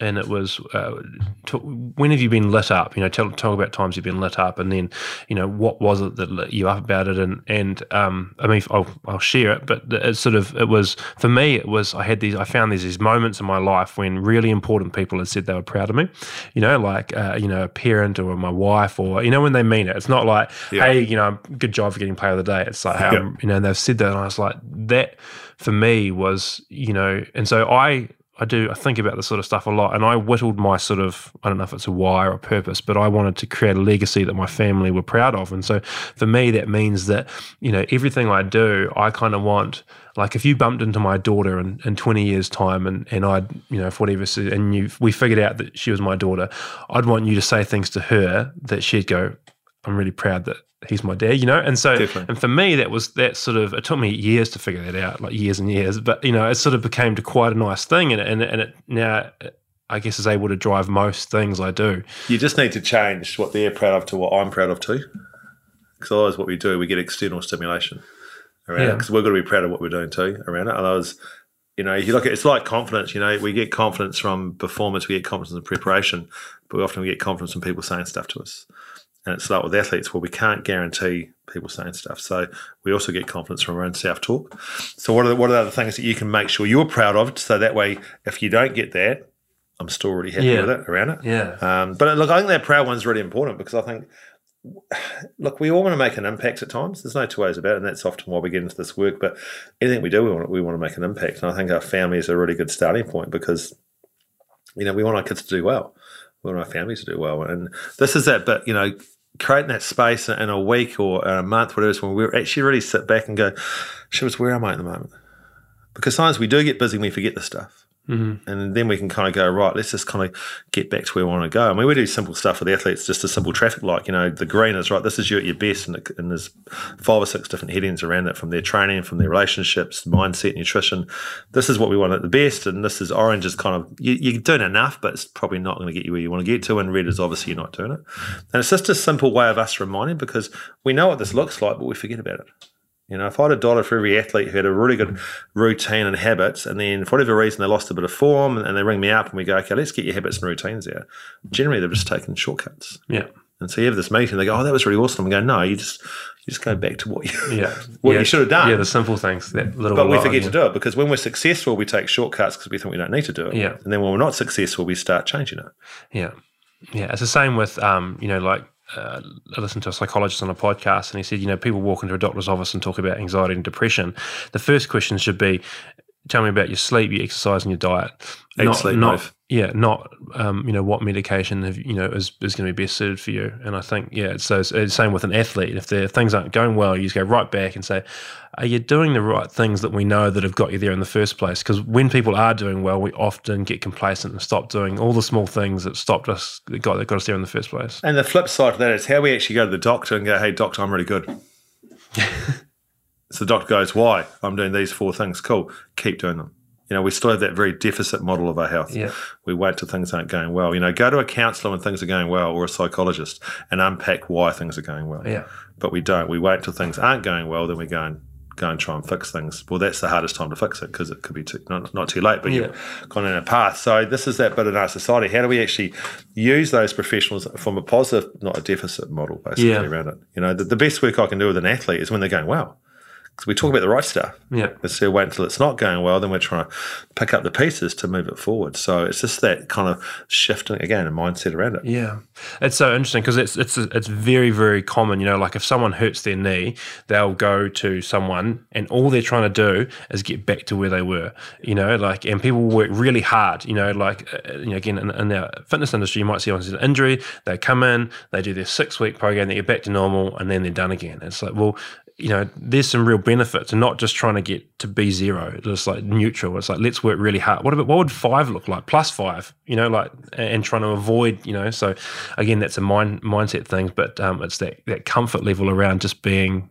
and it was uh, to, when have you been lit up? You know, tell talk about times you've been lit up, and then you know what was it that lit you up about it, and and um, I mean I'll, I'll share it, but it's sort of it was for me it was I had these I found these these moments in my life when really important people had said they were proud of me, you know, like uh, you know a parent or my wife or you know when they mean it. It's not like Yeah. hey you know good job for getting player of the day. It's like hey, Yeah. You know and they've said that, and I was like that for me was you know, and so I I do I think about this sort of stuff a lot, and I whittled my sort of I don't know if it's a why or a purpose, but I wanted to create a legacy that my family were proud of, and so for me that means that you know everything I do, I kind of want like if you bumped into my daughter in, in 20 years time and, and I'd, you know, if whatever, and you, we figured out that she was my daughter, I'd want you to say things to her that she'd go, I'm really proud that he's my dad, you know? And so, Definitely. and for me, that was that sort of, it took me years to figure that out, like years and years, but, you know, it sort of became to quite a nice thing. And, and, and it now, I guess, is able to drive most things I do. you just need to change what they're proud of to what I'm proud of too. Because otherwise, what we do, we get external stimulation around it. Because we've got to be proud of what we're doing too around it. Otherwise, you know, you look at it's like confidence. You know, we get confidence from performance, we get confidence in preparation, but we often we get confidence from people saying stuff to us. And it's like with athletes, well, we can't guarantee people saying stuff. So we also get confidence from our own self talk. So what are the, what are the other things that you can make sure you're proud of? So that way, if you don't get that, I'm still really happy Yeah. with it around it. Yeah. Um, but look, I think that proud one's really important because I think, look, we all want to make an impact at times. There's no two ways about it, and that's often why we get into this work. But anything we do, we want we want to make an impact, and I think our family is a really good starting point because, you know, we want our kids to do well, we want our families to do well, and this is that. But you know, creating that space in a week or a month, whatever when we actually really sit back and go, "Shivers, where am I at the moment?" Because sometimes we do get busy and we forget the stuff Mm-hmm. and then we can kind of go right. Let's just kind of get back to where we want to go. I mean, we do simple stuff with athletes, just a simple traffic light. You know, the green is right. This is you at your best, and, and there's five or six different headings around it from their training, from their relationships, mindset, nutrition. This is what we want at the best, and this is orange is kind of you, you're doing enough, but it's probably not going to get you where you want to get to. And red is obviously you're not doing it. And it's just a simple way of us reminding because we know what this looks like, but we forget about it. You know, if I had a dollar for every athlete who had a really good routine and habits, and then for whatever reason they lost a bit of form, and they ring me up and we go, okay, let's get your habits and routines there. Generally, they've just taken shortcuts. Yeah. And so you have this meeting, they go, oh, that was really awesome. I go, no, you just you just go back to what you Yeah. *laughs* what yeah. you should have done. Yeah, the simple things. That little but we forget to do it because when we're successful, we take shortcuts because we think we don't need to do it. Yeah. And then when we're not successful, we start changing it. Yeah, yeah. It's the same with um, you know, like uh, I listened to a psychologist on a podcast, and he said, you know, people walk into a doctor's office and talk about anxiety and depression. The first question should be, tell me about your sleep, your exercise, and your diet. Eat, not, sleep, not. Yeah, not um, you know what medication have, you know is, is going to be best suited for you. And I think yeah, it's, so it's, it's same with an athlete. If the things aren't going well, you just go right back and say, are you doing the right things that we know that have got you there in the first place? Because when people are doing well, we often get complacent and stop doing all the small things that stopped us, that got, that got us there in the first place. And the flip side of that is how we actually go to the doctor and go, hey, doctor, I'm really good. *laughs* so the doctor goes, why? I'm doing these four things. Cool. Keep doing them. You know, we still have that very deficit model of our health. Yeah. We wait till things aren't going well. You know, go to a counsellor when things are going well or a psychologist and unpack why things are going well. Yeah. But we don't. We wait till things aren't going well, then we go and go and try and fix things. Well, that's the hardest time to fix it because it could be too, not, not too late, but Yeah. you've gone in a path. So this is that bit in our society. How do we actually use those professionals from a positive, not a deficit model, basically Yeah. around it? You know, the, the best work I can do with an athlete is when they're going well. Because we talk about the right stuff. Yeah. Instead of waiting until it's not going well, then we're trying to pick up the pieces to move it forward. So it's just that kind of shifting again and mindset around it. Yeah, it's so interesting because it's it's it's very very common. You know, like if someone hurts their knee, they'll go to someone, and all they're trying to do is get back to where they were. You know, like and people work really hard. You know, like uh, you know, again in, in the fitness industry, you might see someone's an injury, they come in, they do their six week program, they get back to normal, and then they're done again. It's like well. You know, there's some real benefits and not just trying to get to be zero, just like neutral. It's like let's work really hard. What about what would five look like? Plus five, you know, like and trying to avoid, you know. So again, that's a mind mindset thing, but um, it's that that comfort level around just being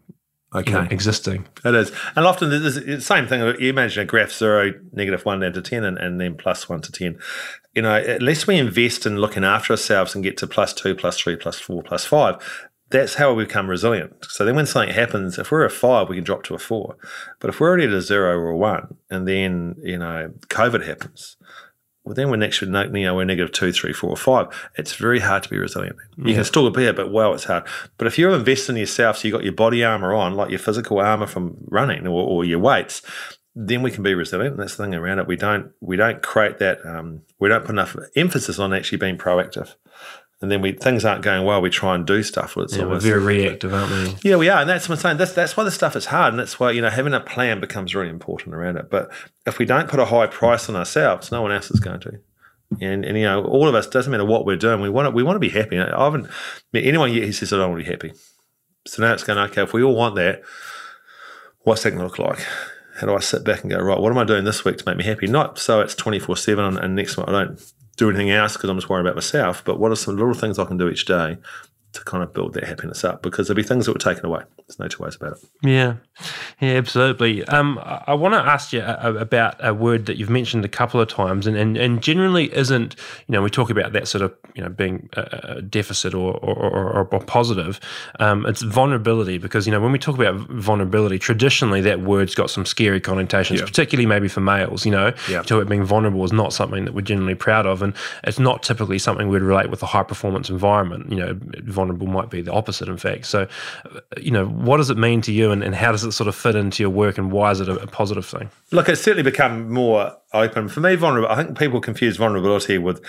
Okay. you know, existing. It is. And often the same thing. You imagine a graph zero, negative one down to 10, and, and then plus one to 10. You know, unless we invest in looking after ourselves and get to plus two, plus three, plus four, plus five, that's how we become resilient. So then when something happens, if we're a five, we can drop to a four. But if we're already at a zero or a one, and then, you know, COVID happens, well, then we're next, you know, we're negative two, three, four, five. It's very hard to be resilient. You Yeah. can still be it, but well, it's hard. But if you're investing in yourself, so you've got your body armor on, like your physical armor from running or, or your weights, then we can be resilient. And that's the thing around it. We don't we don't create that. Um, we don't put enough emphasis on actually being proactive. And then we things aren't going well. We try and do stuff. It's Yeah, we're very reactive, aren't we? yeah, we are, and that's what I'm saying. That's that's why the stuff is hard, and that's why you know having a plan becomes really important around it. But if we don't put a high price on ourselves, no one else is going to. And, and you know, all of us doesn't matter what we're doing. We want to we want to be happy. I haven't met anyone yet who says I don't want to be happy. So now it's going okay. If we all want that, what's that going to look like? How do I sit back and go right? What am I doing this week to make me happy? Not so it's twenty four seven, and next month I don't do anything else because I'm just worried about myself. But what are some little things I can do each day to kind of build that happiness up? Because there'll be things that were taken away. There's no two ways about it. Yeah, yeah, absolutely. Um, I, I want to ask you a, about a word that you've mentioned a couple of times, and, and, and generally isn't. You know, we talk about that sort of you know being a, a deficit or or, or, or positive. Um, it's vulnerability because you know when we talk about vulnerability, traditionally that word's got some scary connotations, Yeah. particularly maybe for males. You know, Yeah. to it being vulnerable is not something that we're generally proud of, and it's not typically something we'd relate with a high performance environment. You know, vulnerable might be the opposite, in fact. So, you know, what does it mean to you, and, and how does it sort of fit into your work, and why is it a, a positive thing? Look, it's certainly become more open. For me, vulnerable. I think people confuse vulnerability with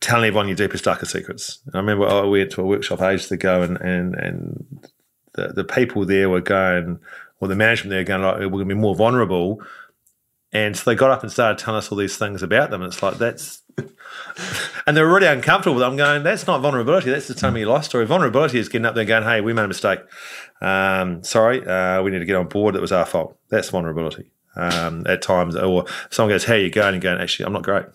telling everyone your deepest, darkest secrets. I remember I went to a workshop ages ago, and and and the, the people there were going, or the management there going, like, we're going to be more vulnerable. And so they got up and started telling us all these things about them. And it's like, that's, and they're really uncomfortable. I'm going, that's not vulnerability. That's just telling me your life story. Vulnerability is getting up there and going, hey, we made a mistake. Um, sorry, uh, we need to get on board. It was our fault. That's vulnerability. Um, at times, or someone goes, how you going? And going, actually, I'm not great.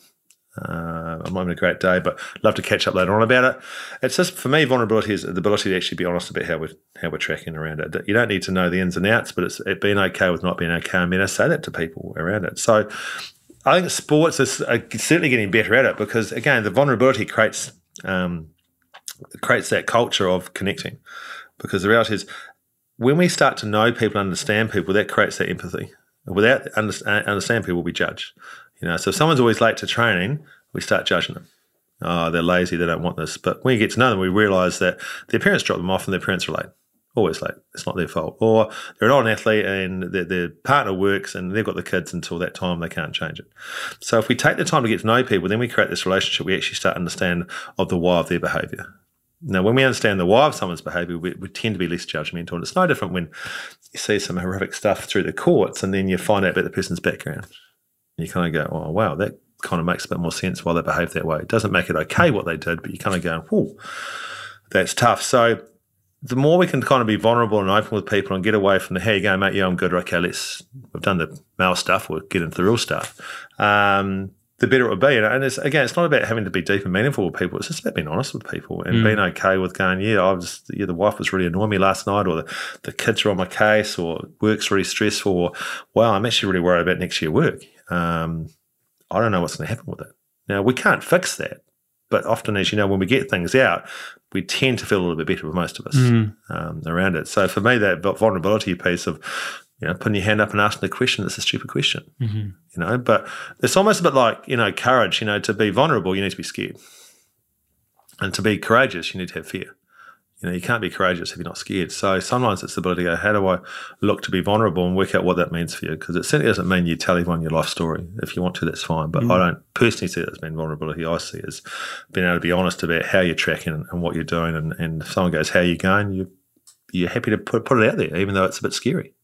Uh, I'm having a great day, but love to catch up later on about it. It's just for me, vulnerability is the ability to actually be honest about how we're how we're tracking around it. You don't need to know the ins and outs, but it's it being okay with not being okay I mean, I say that to people around it. So I think sports is uh, certainly getting better at it because again, the vulnerability creates um, creates that culture of connecting. Because the reality is, when we start to know people, understand people, that creates that empathy. Without understand, understand people, we judge. You know, so if someone's always late to training, we start judging them. Oh, they're lazy, they don't want this. But when you get to know them, we realise that their parents drop them off and their parents are late. Oh, Always late. It's not their fault. Or they're an athlete and their, their partner works and they've got the kids until that time, they can't change it. So if we take the time to get to know people, then we create this relationship, we actually start to understand of the why of their behaviour. Now, when we understand the why of someone's behaviour, we, we, tend to be less judgmental. And it's no different when you see some horrific stuff through the courts and then you find out about the person's background. And you kind of go, oh, wow, that kind of makes a bit more sense why they behave that way. It doesn't make it okay what they did, but you kind of go, whoa, that's tough. So the more we can kind of be vulnerable and open with people and get away from the, hey, you going, mate? Yeah, I'm good. Okay, let's, we've done the male stuff. We'll get into the real stuff. Um, the better it would be. And it's, again, it's not about having to be deep and meaningful with people. It's just about being honest with people and mm. being okay with going, yeah, I was, yeah, the wife was really annoying me last night, or the, the kids are on my case, or work's really stressful, or wow, I'm actually really worried about next year work. Um, I don't know what's going to happen with it. Now, we can't fix that. But often, as you know, when we get things out, we tend to feel a little bit better with most of us mm. um, around it. So for me, that vulnerability piece of, you know, putting your hand up and asking the question that's a stupid question, mm-hmm. you know. But it's almost a bit like, you know, courage. You know, to be vulnerable, you need to be scared, and to be courageous, you need to have fear. You know, you can't be courageous if you're not scared. So sometimes it's the ability to go, how do I look to be vulnerable and work out what that means for you? Because it certainly doesn't mean you tell everyone your life story. If you want to, that's fine. But mm. I don't personally see it as being vulnerability. I see it as being able to be honest about how you're tracking and what you're doing. And, and if someone goes, how are you going? You, you're happy to put, put it out there, even though it's a bit scary.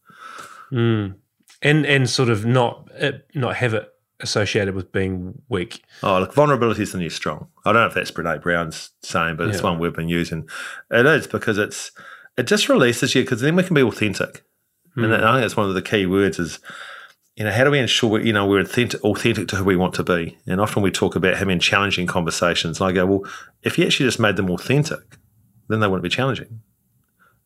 Mm. And, and sort of not, not have it associated with being weak. Oh, look, vulnerability is the new strong. I don't know if that's Brene Brown's saying, but yeah. it's one we've been using. It is because it's it just releases you because then we can be authentic, mm. and hmm. I think that's one of the key words is. You know, how do we ensure you know we're authentic, authentic to who we want to be? And often we talk about having challenging conversations. And I go, well, if you actually just made them authentic, then they wouldn't be challenging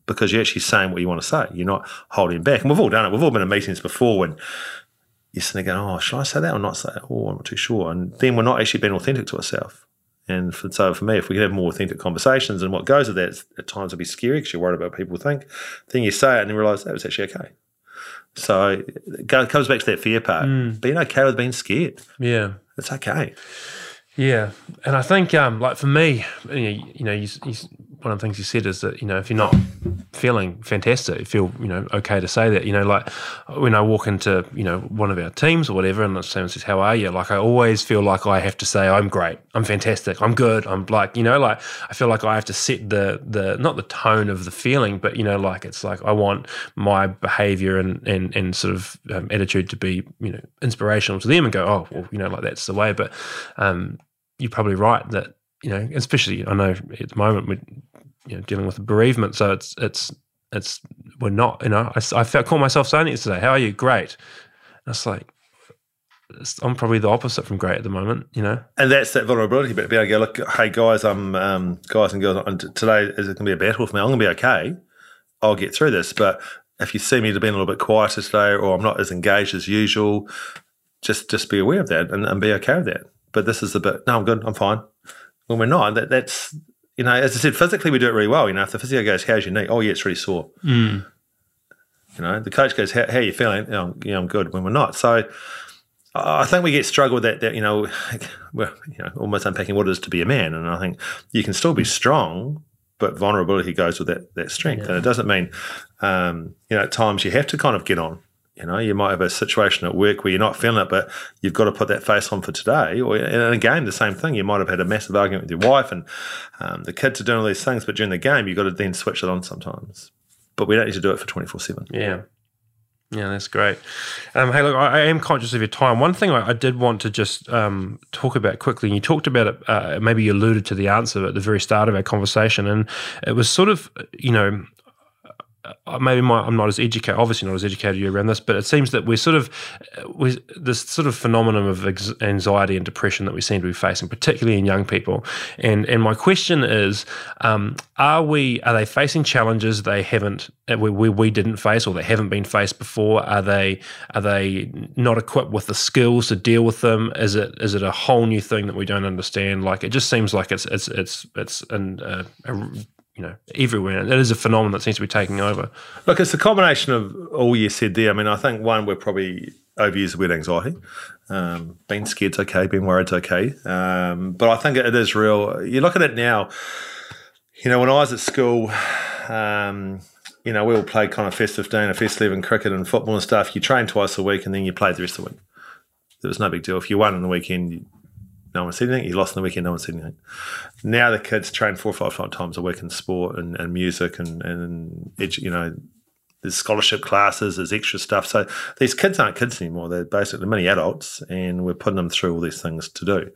because you're actually saying what you want to say. You're not holding back. And we've all done it. We've all been in meetings before when you're sitting there going, oh, should I say that or not say that? Oh, I'm not too sure. And then we're not actually being authentic to ourselves. And for, so for me, if we can have more authentic conversations, and what goes with that at times it'll be scary because you're worried about what people think. Then you say it and you realise that was actually okay. So it comes back to that fear part. Mm. Being okay with being scared. Yeah. It's okay. Yeah. And I think, um, like for me, you know, you, you, one of the things you said is that you know if you're not feeling fantastic, you feel you know okay to say that. You know, like when I walk into you know one of our teams or whatever, and someone says, "How are you?" Like I always feel like I have to say, "I'm great, I'm fantastic, I'm good." I'm like you know, like I feel like I have to set the the not the tone of the feeling, but you know, like it's like I want my behavior and and and sort of um, attitude to be you know inspirational to them and go, "Oh, well, you know, like that's the way." But um, you're probably right that you know, especially I know at the moment we're you know, dealing with bereavement, so it's it's it's we're not. You know, I, I felt caught myself saying it today. How are you? Great. And it's like I'm probably the opposite from great at the moment. You know, and that's that vulnerability bit. Be able to go, look, hey guys, I'm um, guys and girls. Today is going to be a battle for me? I'm going to be okay. I'll get through this, but if you see me to being a little bit quieter today, or I'm not as engaged as usual, just just be aware of that and, and be okay with that. But this is a bit. No, I'm good. I'm fine when we're not, that, that's, you know, as I said, physically we do it really well. You know, if the physio goes, how's your knee? Oh, yeah, it's really sore. Mm. You know, the coach goes, how, how are you feeling? You know, you I'm good when we're not. So I think we get struggle with that, that, you know, *laughs* well, you know, almost unpacking what it is to be a man. And I think you can still be strong, but vulnerability goes with that, that strength. Yeah. And it doesn't mean, um, you know, at times you have to kind of get on you know, you might have a situation at work where you're not feeling it, but you've got to put that face on for today. Or in a game, the same thing. You might have had a massive argument with your wife, and um, the kids are doing all these things, but during the game, you've got to then switch it on sometimes. But we don't need to do it for twenty four seven. Yeah. Yeah, that's great. Um, hey, look, I, I, am conscious of your time. One thing I, I did want to just um, talk about quickly, and you talked about it, uh, maybe you alluded to the answer at the very start of our conversation, and it was sort of, you know, maybe my, I'm not as educated, obviously not as educated you around this, but it seems that we're sort of uh, we this sort of phenomenon of anxiety and depression that we seem to be facing, particularly in young people. And and my question is, um, are we are they facing challenges they haven't uh, we, we, we didn't face or they haven't been faced before? Are they are they not equipped with the skills to deal with them? Is it is it a whole new thing that we don't understand? Like it just seems like it's it's it's it's an, uh, a you know everywhere. It is a phenomenon that seems to be taking over. Look, it's a combination of all you said there. I mean, I think one we're probably overused word anxiety. Um, being scared's okay, being worried's okay, um, but I think it is real. You look at it now. You know, when I was at school, um, you know, we all played kind of festive day and a festive 11 cricket and football and stuff. You train twice a week and then you played the rest of the week. There was no big deal. If you won on the weekend, no one said anything. You lost in the weekend, no one said anything. Now the kids train four or five, five times a week in sport and, and music and, and, you know, there's scholarship classes, there's extra stuff. So these kids aren't kids anymore. They're basically many adults and we're putting them through all these things to do.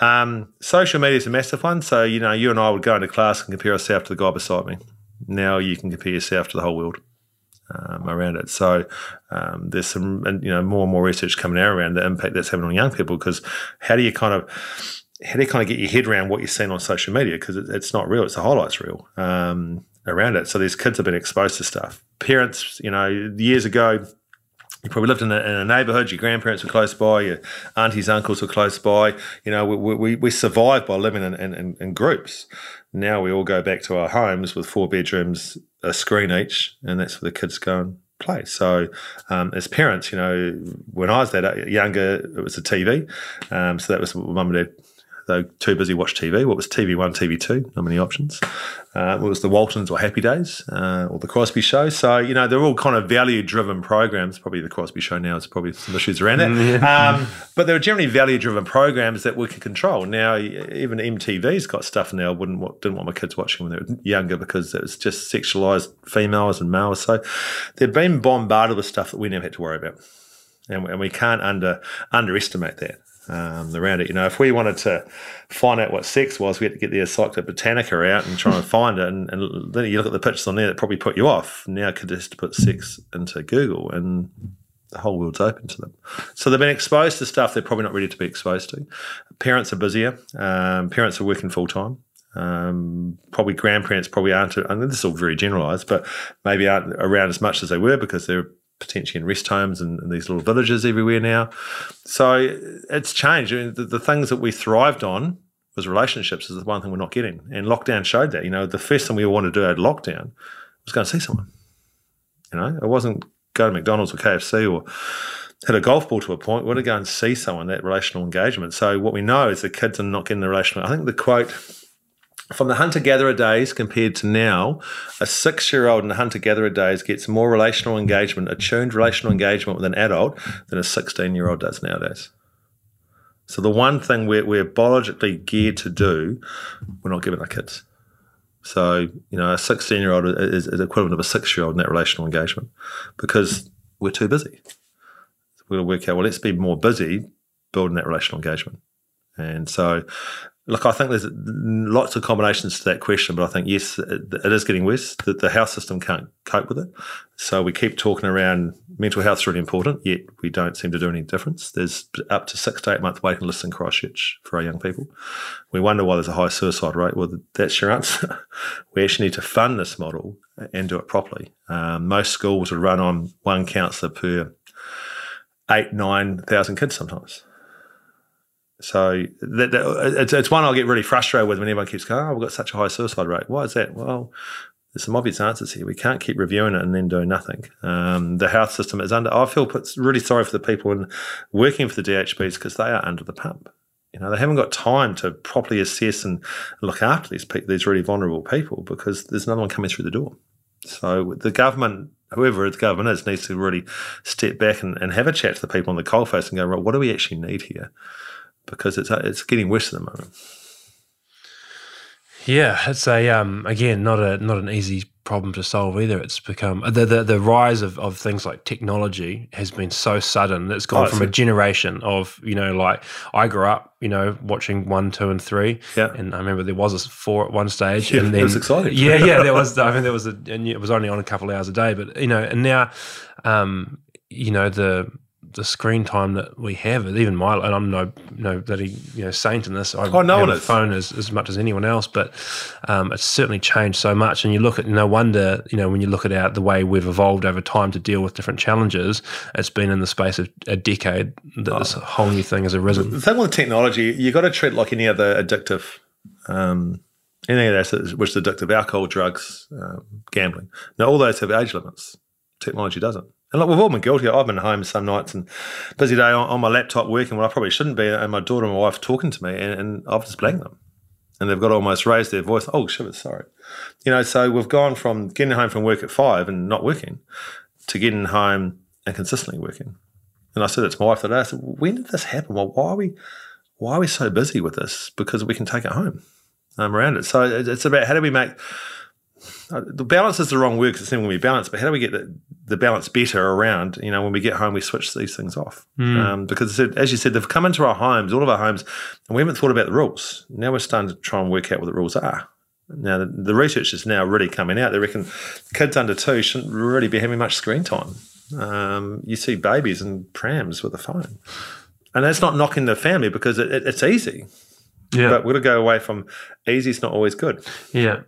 Um, social media is a massive one. So, you know, you and I would go into class and compare ourselves to the guy beside me now you can compare yourself to the whole world um, around it. So um, there's some, you know, more and more research coming out around the impact that's having on young people. Because how do you kind of how do you kind of get your head around what you're seeing on social media? Because it, it's not real; it's the highlights reel um, around it. So these kids have been exposed to stuff. Parents, you know, years ago. You probably lived in a, in a, neighbourhood. Your grandparents were close by. Your aunties, uncles were close by. You know, we, we, we survived by living in, in, in groups. Now we all go back to our homes with four bedrooms, a screen each, and that's where the kids go and play. So, um, as parents, you know, when I was that younger, it was a TV. Um, so that was what mum and dad they too busy watch TV. What was TV one, TV two? Not many options. Uh, it was the Waltons or Happy Days uh, or the Cosby Show. So you know they're all kind of value driven programs. Probably the Cosby Show now is probably some issues around that. Mm, um, but they're generally value driven programs that we can control. Now even MTV's got stuff now. I wouldn't didn't want my kids watching when they were younger because it was just sexualized females and males. So they've been bombarded with stuff that we never had to worry about. And, and we can't under underestimate that um, around it. You know, if we wanted to find out what sex was, we had to get the Encyclopedia Britannica out and try and *laughs* find it. And, and, then you look at the pictures on there that probably put you off. Now could just put sex into Google and the whole world's open to them. So they've been exposed to stuff they're probably not ready to be exposed to. Parents are busier. Um, parents are working full time. Um, probably grandparents probably aren't. I mean, this is all very generalised, but maybe aren't around as much as they were because they're potentially in rest homes and, and, these little villages everywhere now. So it's changed. I mean, the, the, things that we thrived on was relationships is the one thing we're not getting. And lockdown showed that. You know, the first thing we all wanted to do at lockdown was go and see someone. You know, it wasn't go to McDonald's or KFC or hit a golf ball to a point. We want to go and see someone, that relational engagement. So what we know is the kids are not getting the relational. I think the quote from the hunter gatherer days compared to now, a six year old in the hunter gatherer days gets more relational engagement, attuned relational engagement with an adult than a 16 year old does nowadays. So, the one thing we're, we're biologically geared to do, we're not giving our kids. So, you know, a 16 year old is, is equivalent of a six year old in that relational engagement because we're too busy. We'll work out, well, let's be more busy building that relational engagement. And so Look, I think there's lots of combinations to that question, but I think yes, it, it is getting worse. The, the health system can't cope with it, so we keep talking around mental health is really important. Yet we don't seem to do any difference. There's up to six to eight month waiting lists in Christchurch for our young people. We wonder why there's a high suicide rate. Well, that's your answer. *laughs* we actually need to fund this model and do it properly. Um, most schools would run on one counsellor per eight nine thousand kids sometimes. So that, that, it's, it's one I'll get really frustrated with when everyone keeps going, oh, we've got such a high suicide rate. Why is that? Well, there's some obvious answers here. We can't keep reviewing it and then doing nothing. Um, the health system is under, I feel really sorry for the people in working for the DHBs because they are under the pump. You know, they haven't got time to properly assess and look after these people, these really vulnerable people because there's another one coming through the door. So the government, whoever the government is, needs to really step back and, and have a chat to the people on the coalface and go, right, what do we actually need here? Because it's it's getting worse at the moment. Yeah, it's a um, again not a not an easy problem to solve either. It's become the the, the rise of, of things like technology has been so sudden. It's gone oh, from a generation of you know like I grew up you know watching one, two, and three. Yeah, and I remember there was a four at one stage. Yeah, and then, it was exciting. Yeah, yeah, there *laughs* was. I mean, there was a and it was only on a couple of hours a day, but you know, and now, um, you know the the screen time that we have, even my, and I'm no no bloody you know saint in this. I oh, no have a phone as, as much as anyone else, but um, it's certainly changed so much. And you look at no wonder you know when you look at our, the way we've evolved over time to deal with different challenges. It's been in the space of a decade that oh. this whole new thing has arisen. The thing with technology, you've got to treat it like any other addictive. Um, anything that's which is addictive, alcohol, drugs, um, gambling. Now, all those have age limits. Technology doesn't. And look, we've all been guilty. I've been home some nights and busy day on, on my laptop working when I probably shouldn't be, and my daughter and my wife talking to me, and, and I've just blanked them. And they've got to almost raised their voice. Oh, shit, sorry. You know, so we've gone from getting home from work at five and not working to getting home and consistently working. And I said it to my wife that I said, when did this happen? Well, why are we why are we so busy with this? Because we can take it home um, around it. So it's about how do we make the balance is the wrong word because it's never going to be balanced, but how do we get the, the, balance better around? You know, when we get home, we switch these things off. Mm. Um, because as you said, they've come into our homes, all of our homes, and we haven't thought about the rules. Now we're starting to try and work out what the rules are. Now, the, the research is now really coming out. They reckon kids under two shouldn't really be having much screen time. Um, you see babies and prams with a phone and that's not knocking the family because it, it, it's easy. Yeah, but we're gonna go away from easy. It's not always good. Yeah.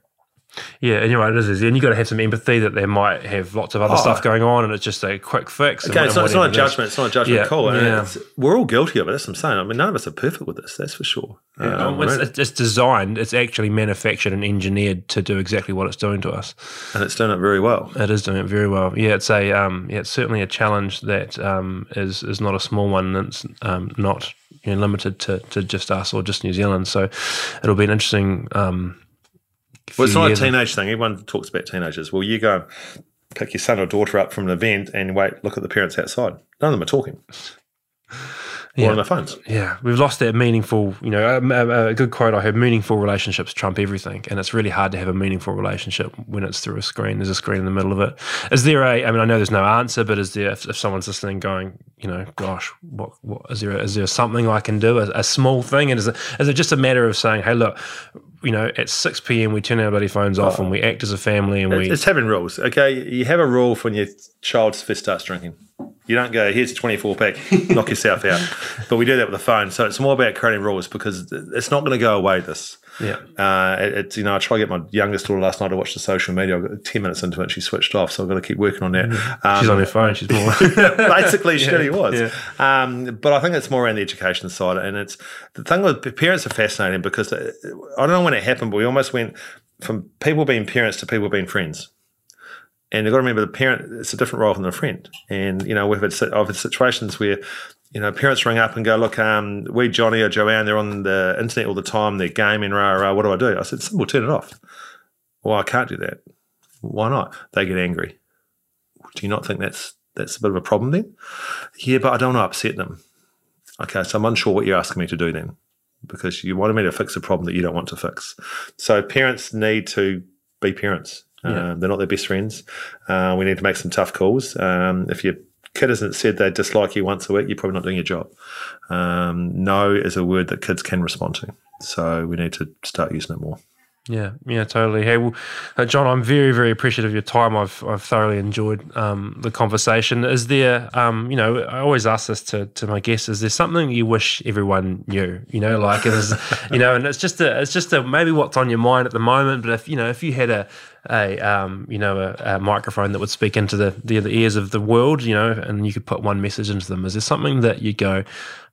Yeah, and you're right, it is. And you've got to have some empathy that they might have lots of other oh, stuff going on and it's just a quick fix. Okay, it's not, it's not, a judgment. It's not a judgment yeah, call. Yeah. we're all guilty of it. That's what I'm saying. I mean, none of us are perfect with this, that's for sure. Yeah, um, it's, it's, designed, it's actually manufactured and engineered to do exactly what it's doing to us. And it's doing it very well. It is doing it very well. Yeah, it's a um, yeah, it's certainly a challenge that um, is is not a small one. And it's um, not you know, limited to, to just us or just New Zealand. So it'll be an interesting um, well, it's not a teenage thing. Everyone talks about teenagers. Well, you go pick your son or daughter up from an event and wait, look at the parents outside. None of them are talking. *laughs* Yeah. on their phones. Yeah, we've lost that meaningful. You know, a, a, good quote I heard: "Meaningful relationships trump everything," and it's really hard to have a meaningful relationship when it's through a screen. There's a screen in the middle of it. Is there a? I mean, I know there's no answer, but is there? If, if someone's listening, going, you know, gosh, what, what is there? Is there something I can do? A, a small thing, and is it, is it just a matter of saying, hey, look, you know, at 6 p.m. we turn our bloody phones off oh. and we oh. act as a family and we. It's having rules, okay? You have a rule for when your child first starts drinking. You don't go, here's a 24 pack, knock yourself out. *laughs* But we do that with the phone. So it's more about creating rules because it's not going to go away, this. Yeah. Uh, it, it's, you know, I tried to get my youngest daughter last night to watch the social media. I got 10 minutes into it, and she switched off. So I've got to keep working on that. Mm-hmm. Um, she's on her phone. She's more. *laughs* basically, she *laughs* really was. Yeah. Um, but I think it's more around the education side. And it's the thing with parents are fascinating because uh, I don't know when it happened, but we almost went from people being parents to people being friends. And you've got to remember the parent, it's a different role than a friend. And, you know, we've had, I've had situations where, you know, parents ring up and go, look, um, we, Johnny or Joanne, they're on the internet all the time, they're gaming, rah, rah, what do I do? I said, simple, turn it off. Well, I can't do that. Why not? They get angry. Do you not think that's that's a bit of a problem then? Yeah, but I don't want to upset them. Okay, so I'm unsure what you're asking me to do then because you wanted me to fix a problem that you don't want to fix. So parents need to be parents yeah. Um, they're not their best friends. Uh, we need to make some tough calls. Um, if your kid hasn't said they dislike you once a week, you're probably not doing your job. Um, no is a word that kids can respond to. So we need to start using it more. Yeah, yeah, totally. Hey, well, uh, John, I'm very, very appreciative of your time. I've, I've thoroughly enjoyed um, the conversation. Is there, um, you know, I always ask this to, to my guests: Is there something you wish everyone knew? You know, like, is, *laughs* you know, and it's just a, it's just a maybe what's on your mind at the moment. But if you know, if you had a, a um, you know a, a, microphone that would speak into the, the, the ears of the world, you know, and you could put one message into them. Is there something that you go,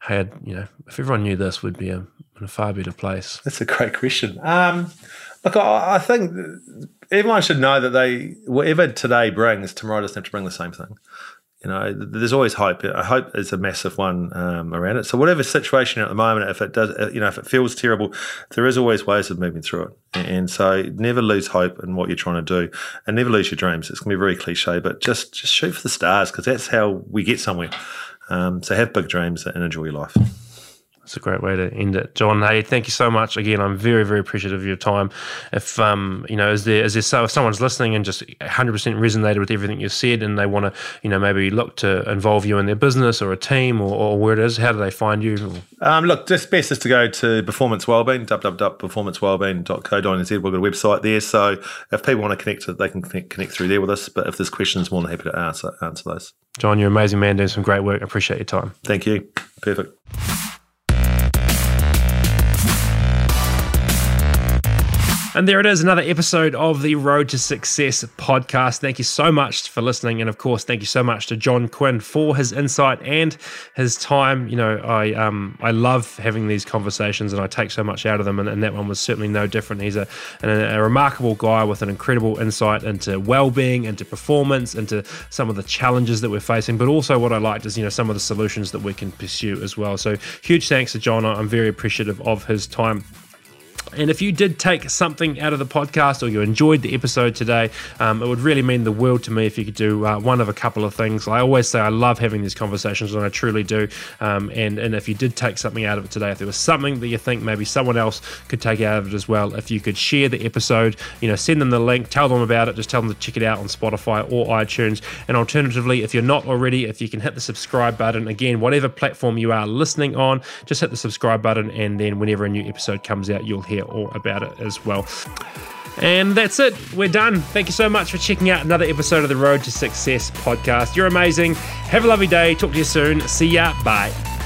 hey, you know, if everyone knew this, would be a, in a far better place? That's a great question. Um, look, I, I think everyone should know that they whatever today brings, tomorrow doesn't have to bring the same thing you know, there's always hope. I Hope is a massive one um, around it. So whatever situation at the moment, if it does, you know, if it feels terrible, there is always ways of moving through it. And so never lose hope in what you're trying to do, and never lose your dreams. It's to be very cliche, but just just shoot for the stars because that's how we get somewhere. Um, so have big dreams and enjoy your life. It's a great way to end it, John. Hey, thank you so much again. I'm very, very appreciative of your time. If um, you know, is there is there so if someone's listening and just 100 percent resonated with everything you said, and they want to, you know, maybe look to involve you in their business or a team or, or where it is, how do they find you? Um, look, just best is to go to Performance Wellbeing, www.performancewellbeing.co.nz. We've got a website there, so if people want to connect, they can connect, connect through there with us. But if there's questions, more than happy to answer answer those. John, you're an amazing man, doing some great work. I appreciate your time. Thank you. Perfect. And there it is, another episode of the Road to Success podcast. Thank you so much for listening. And of course, thank you so much to John Quinn for his insight and his time. You know, I um, I love having these conversations and I take so much out of them. And, and that one was certainly no different. He's a, a, a remarkable guy with an incredible insight into well being, into performance, into some of the challenges that we're facing. But also, what I liked is, you know, some of the solutions that we can pursue as well. So, huge thanks to John. I'm very appreciative of his time. And if you did take something out of the podcast or you enjoyed the episode today, um, it would really mean the world to me if you could do uh, one of a couple of things. I always say I love having these conversations, and I truly do. Um, and and if you did take something out of it today, if there was something that you think maybe someone else could take out of it as well, if you could share the episode, you know, send them the link, tell them about it, just tell them to check it out on Spotify or iTunes. And alternatively, if you're not already, if you can hit the subscribe button again, whatever platform you are listening on, just hit the subscribe button, and then whenever a new episode comes out, you'll hear all about it as well. And that's it. We're done. Thank you so much for checking out another episode of the Road to Success podcast. You're amazing. Have a lovely day. Talk to you soon. See ya. Bye.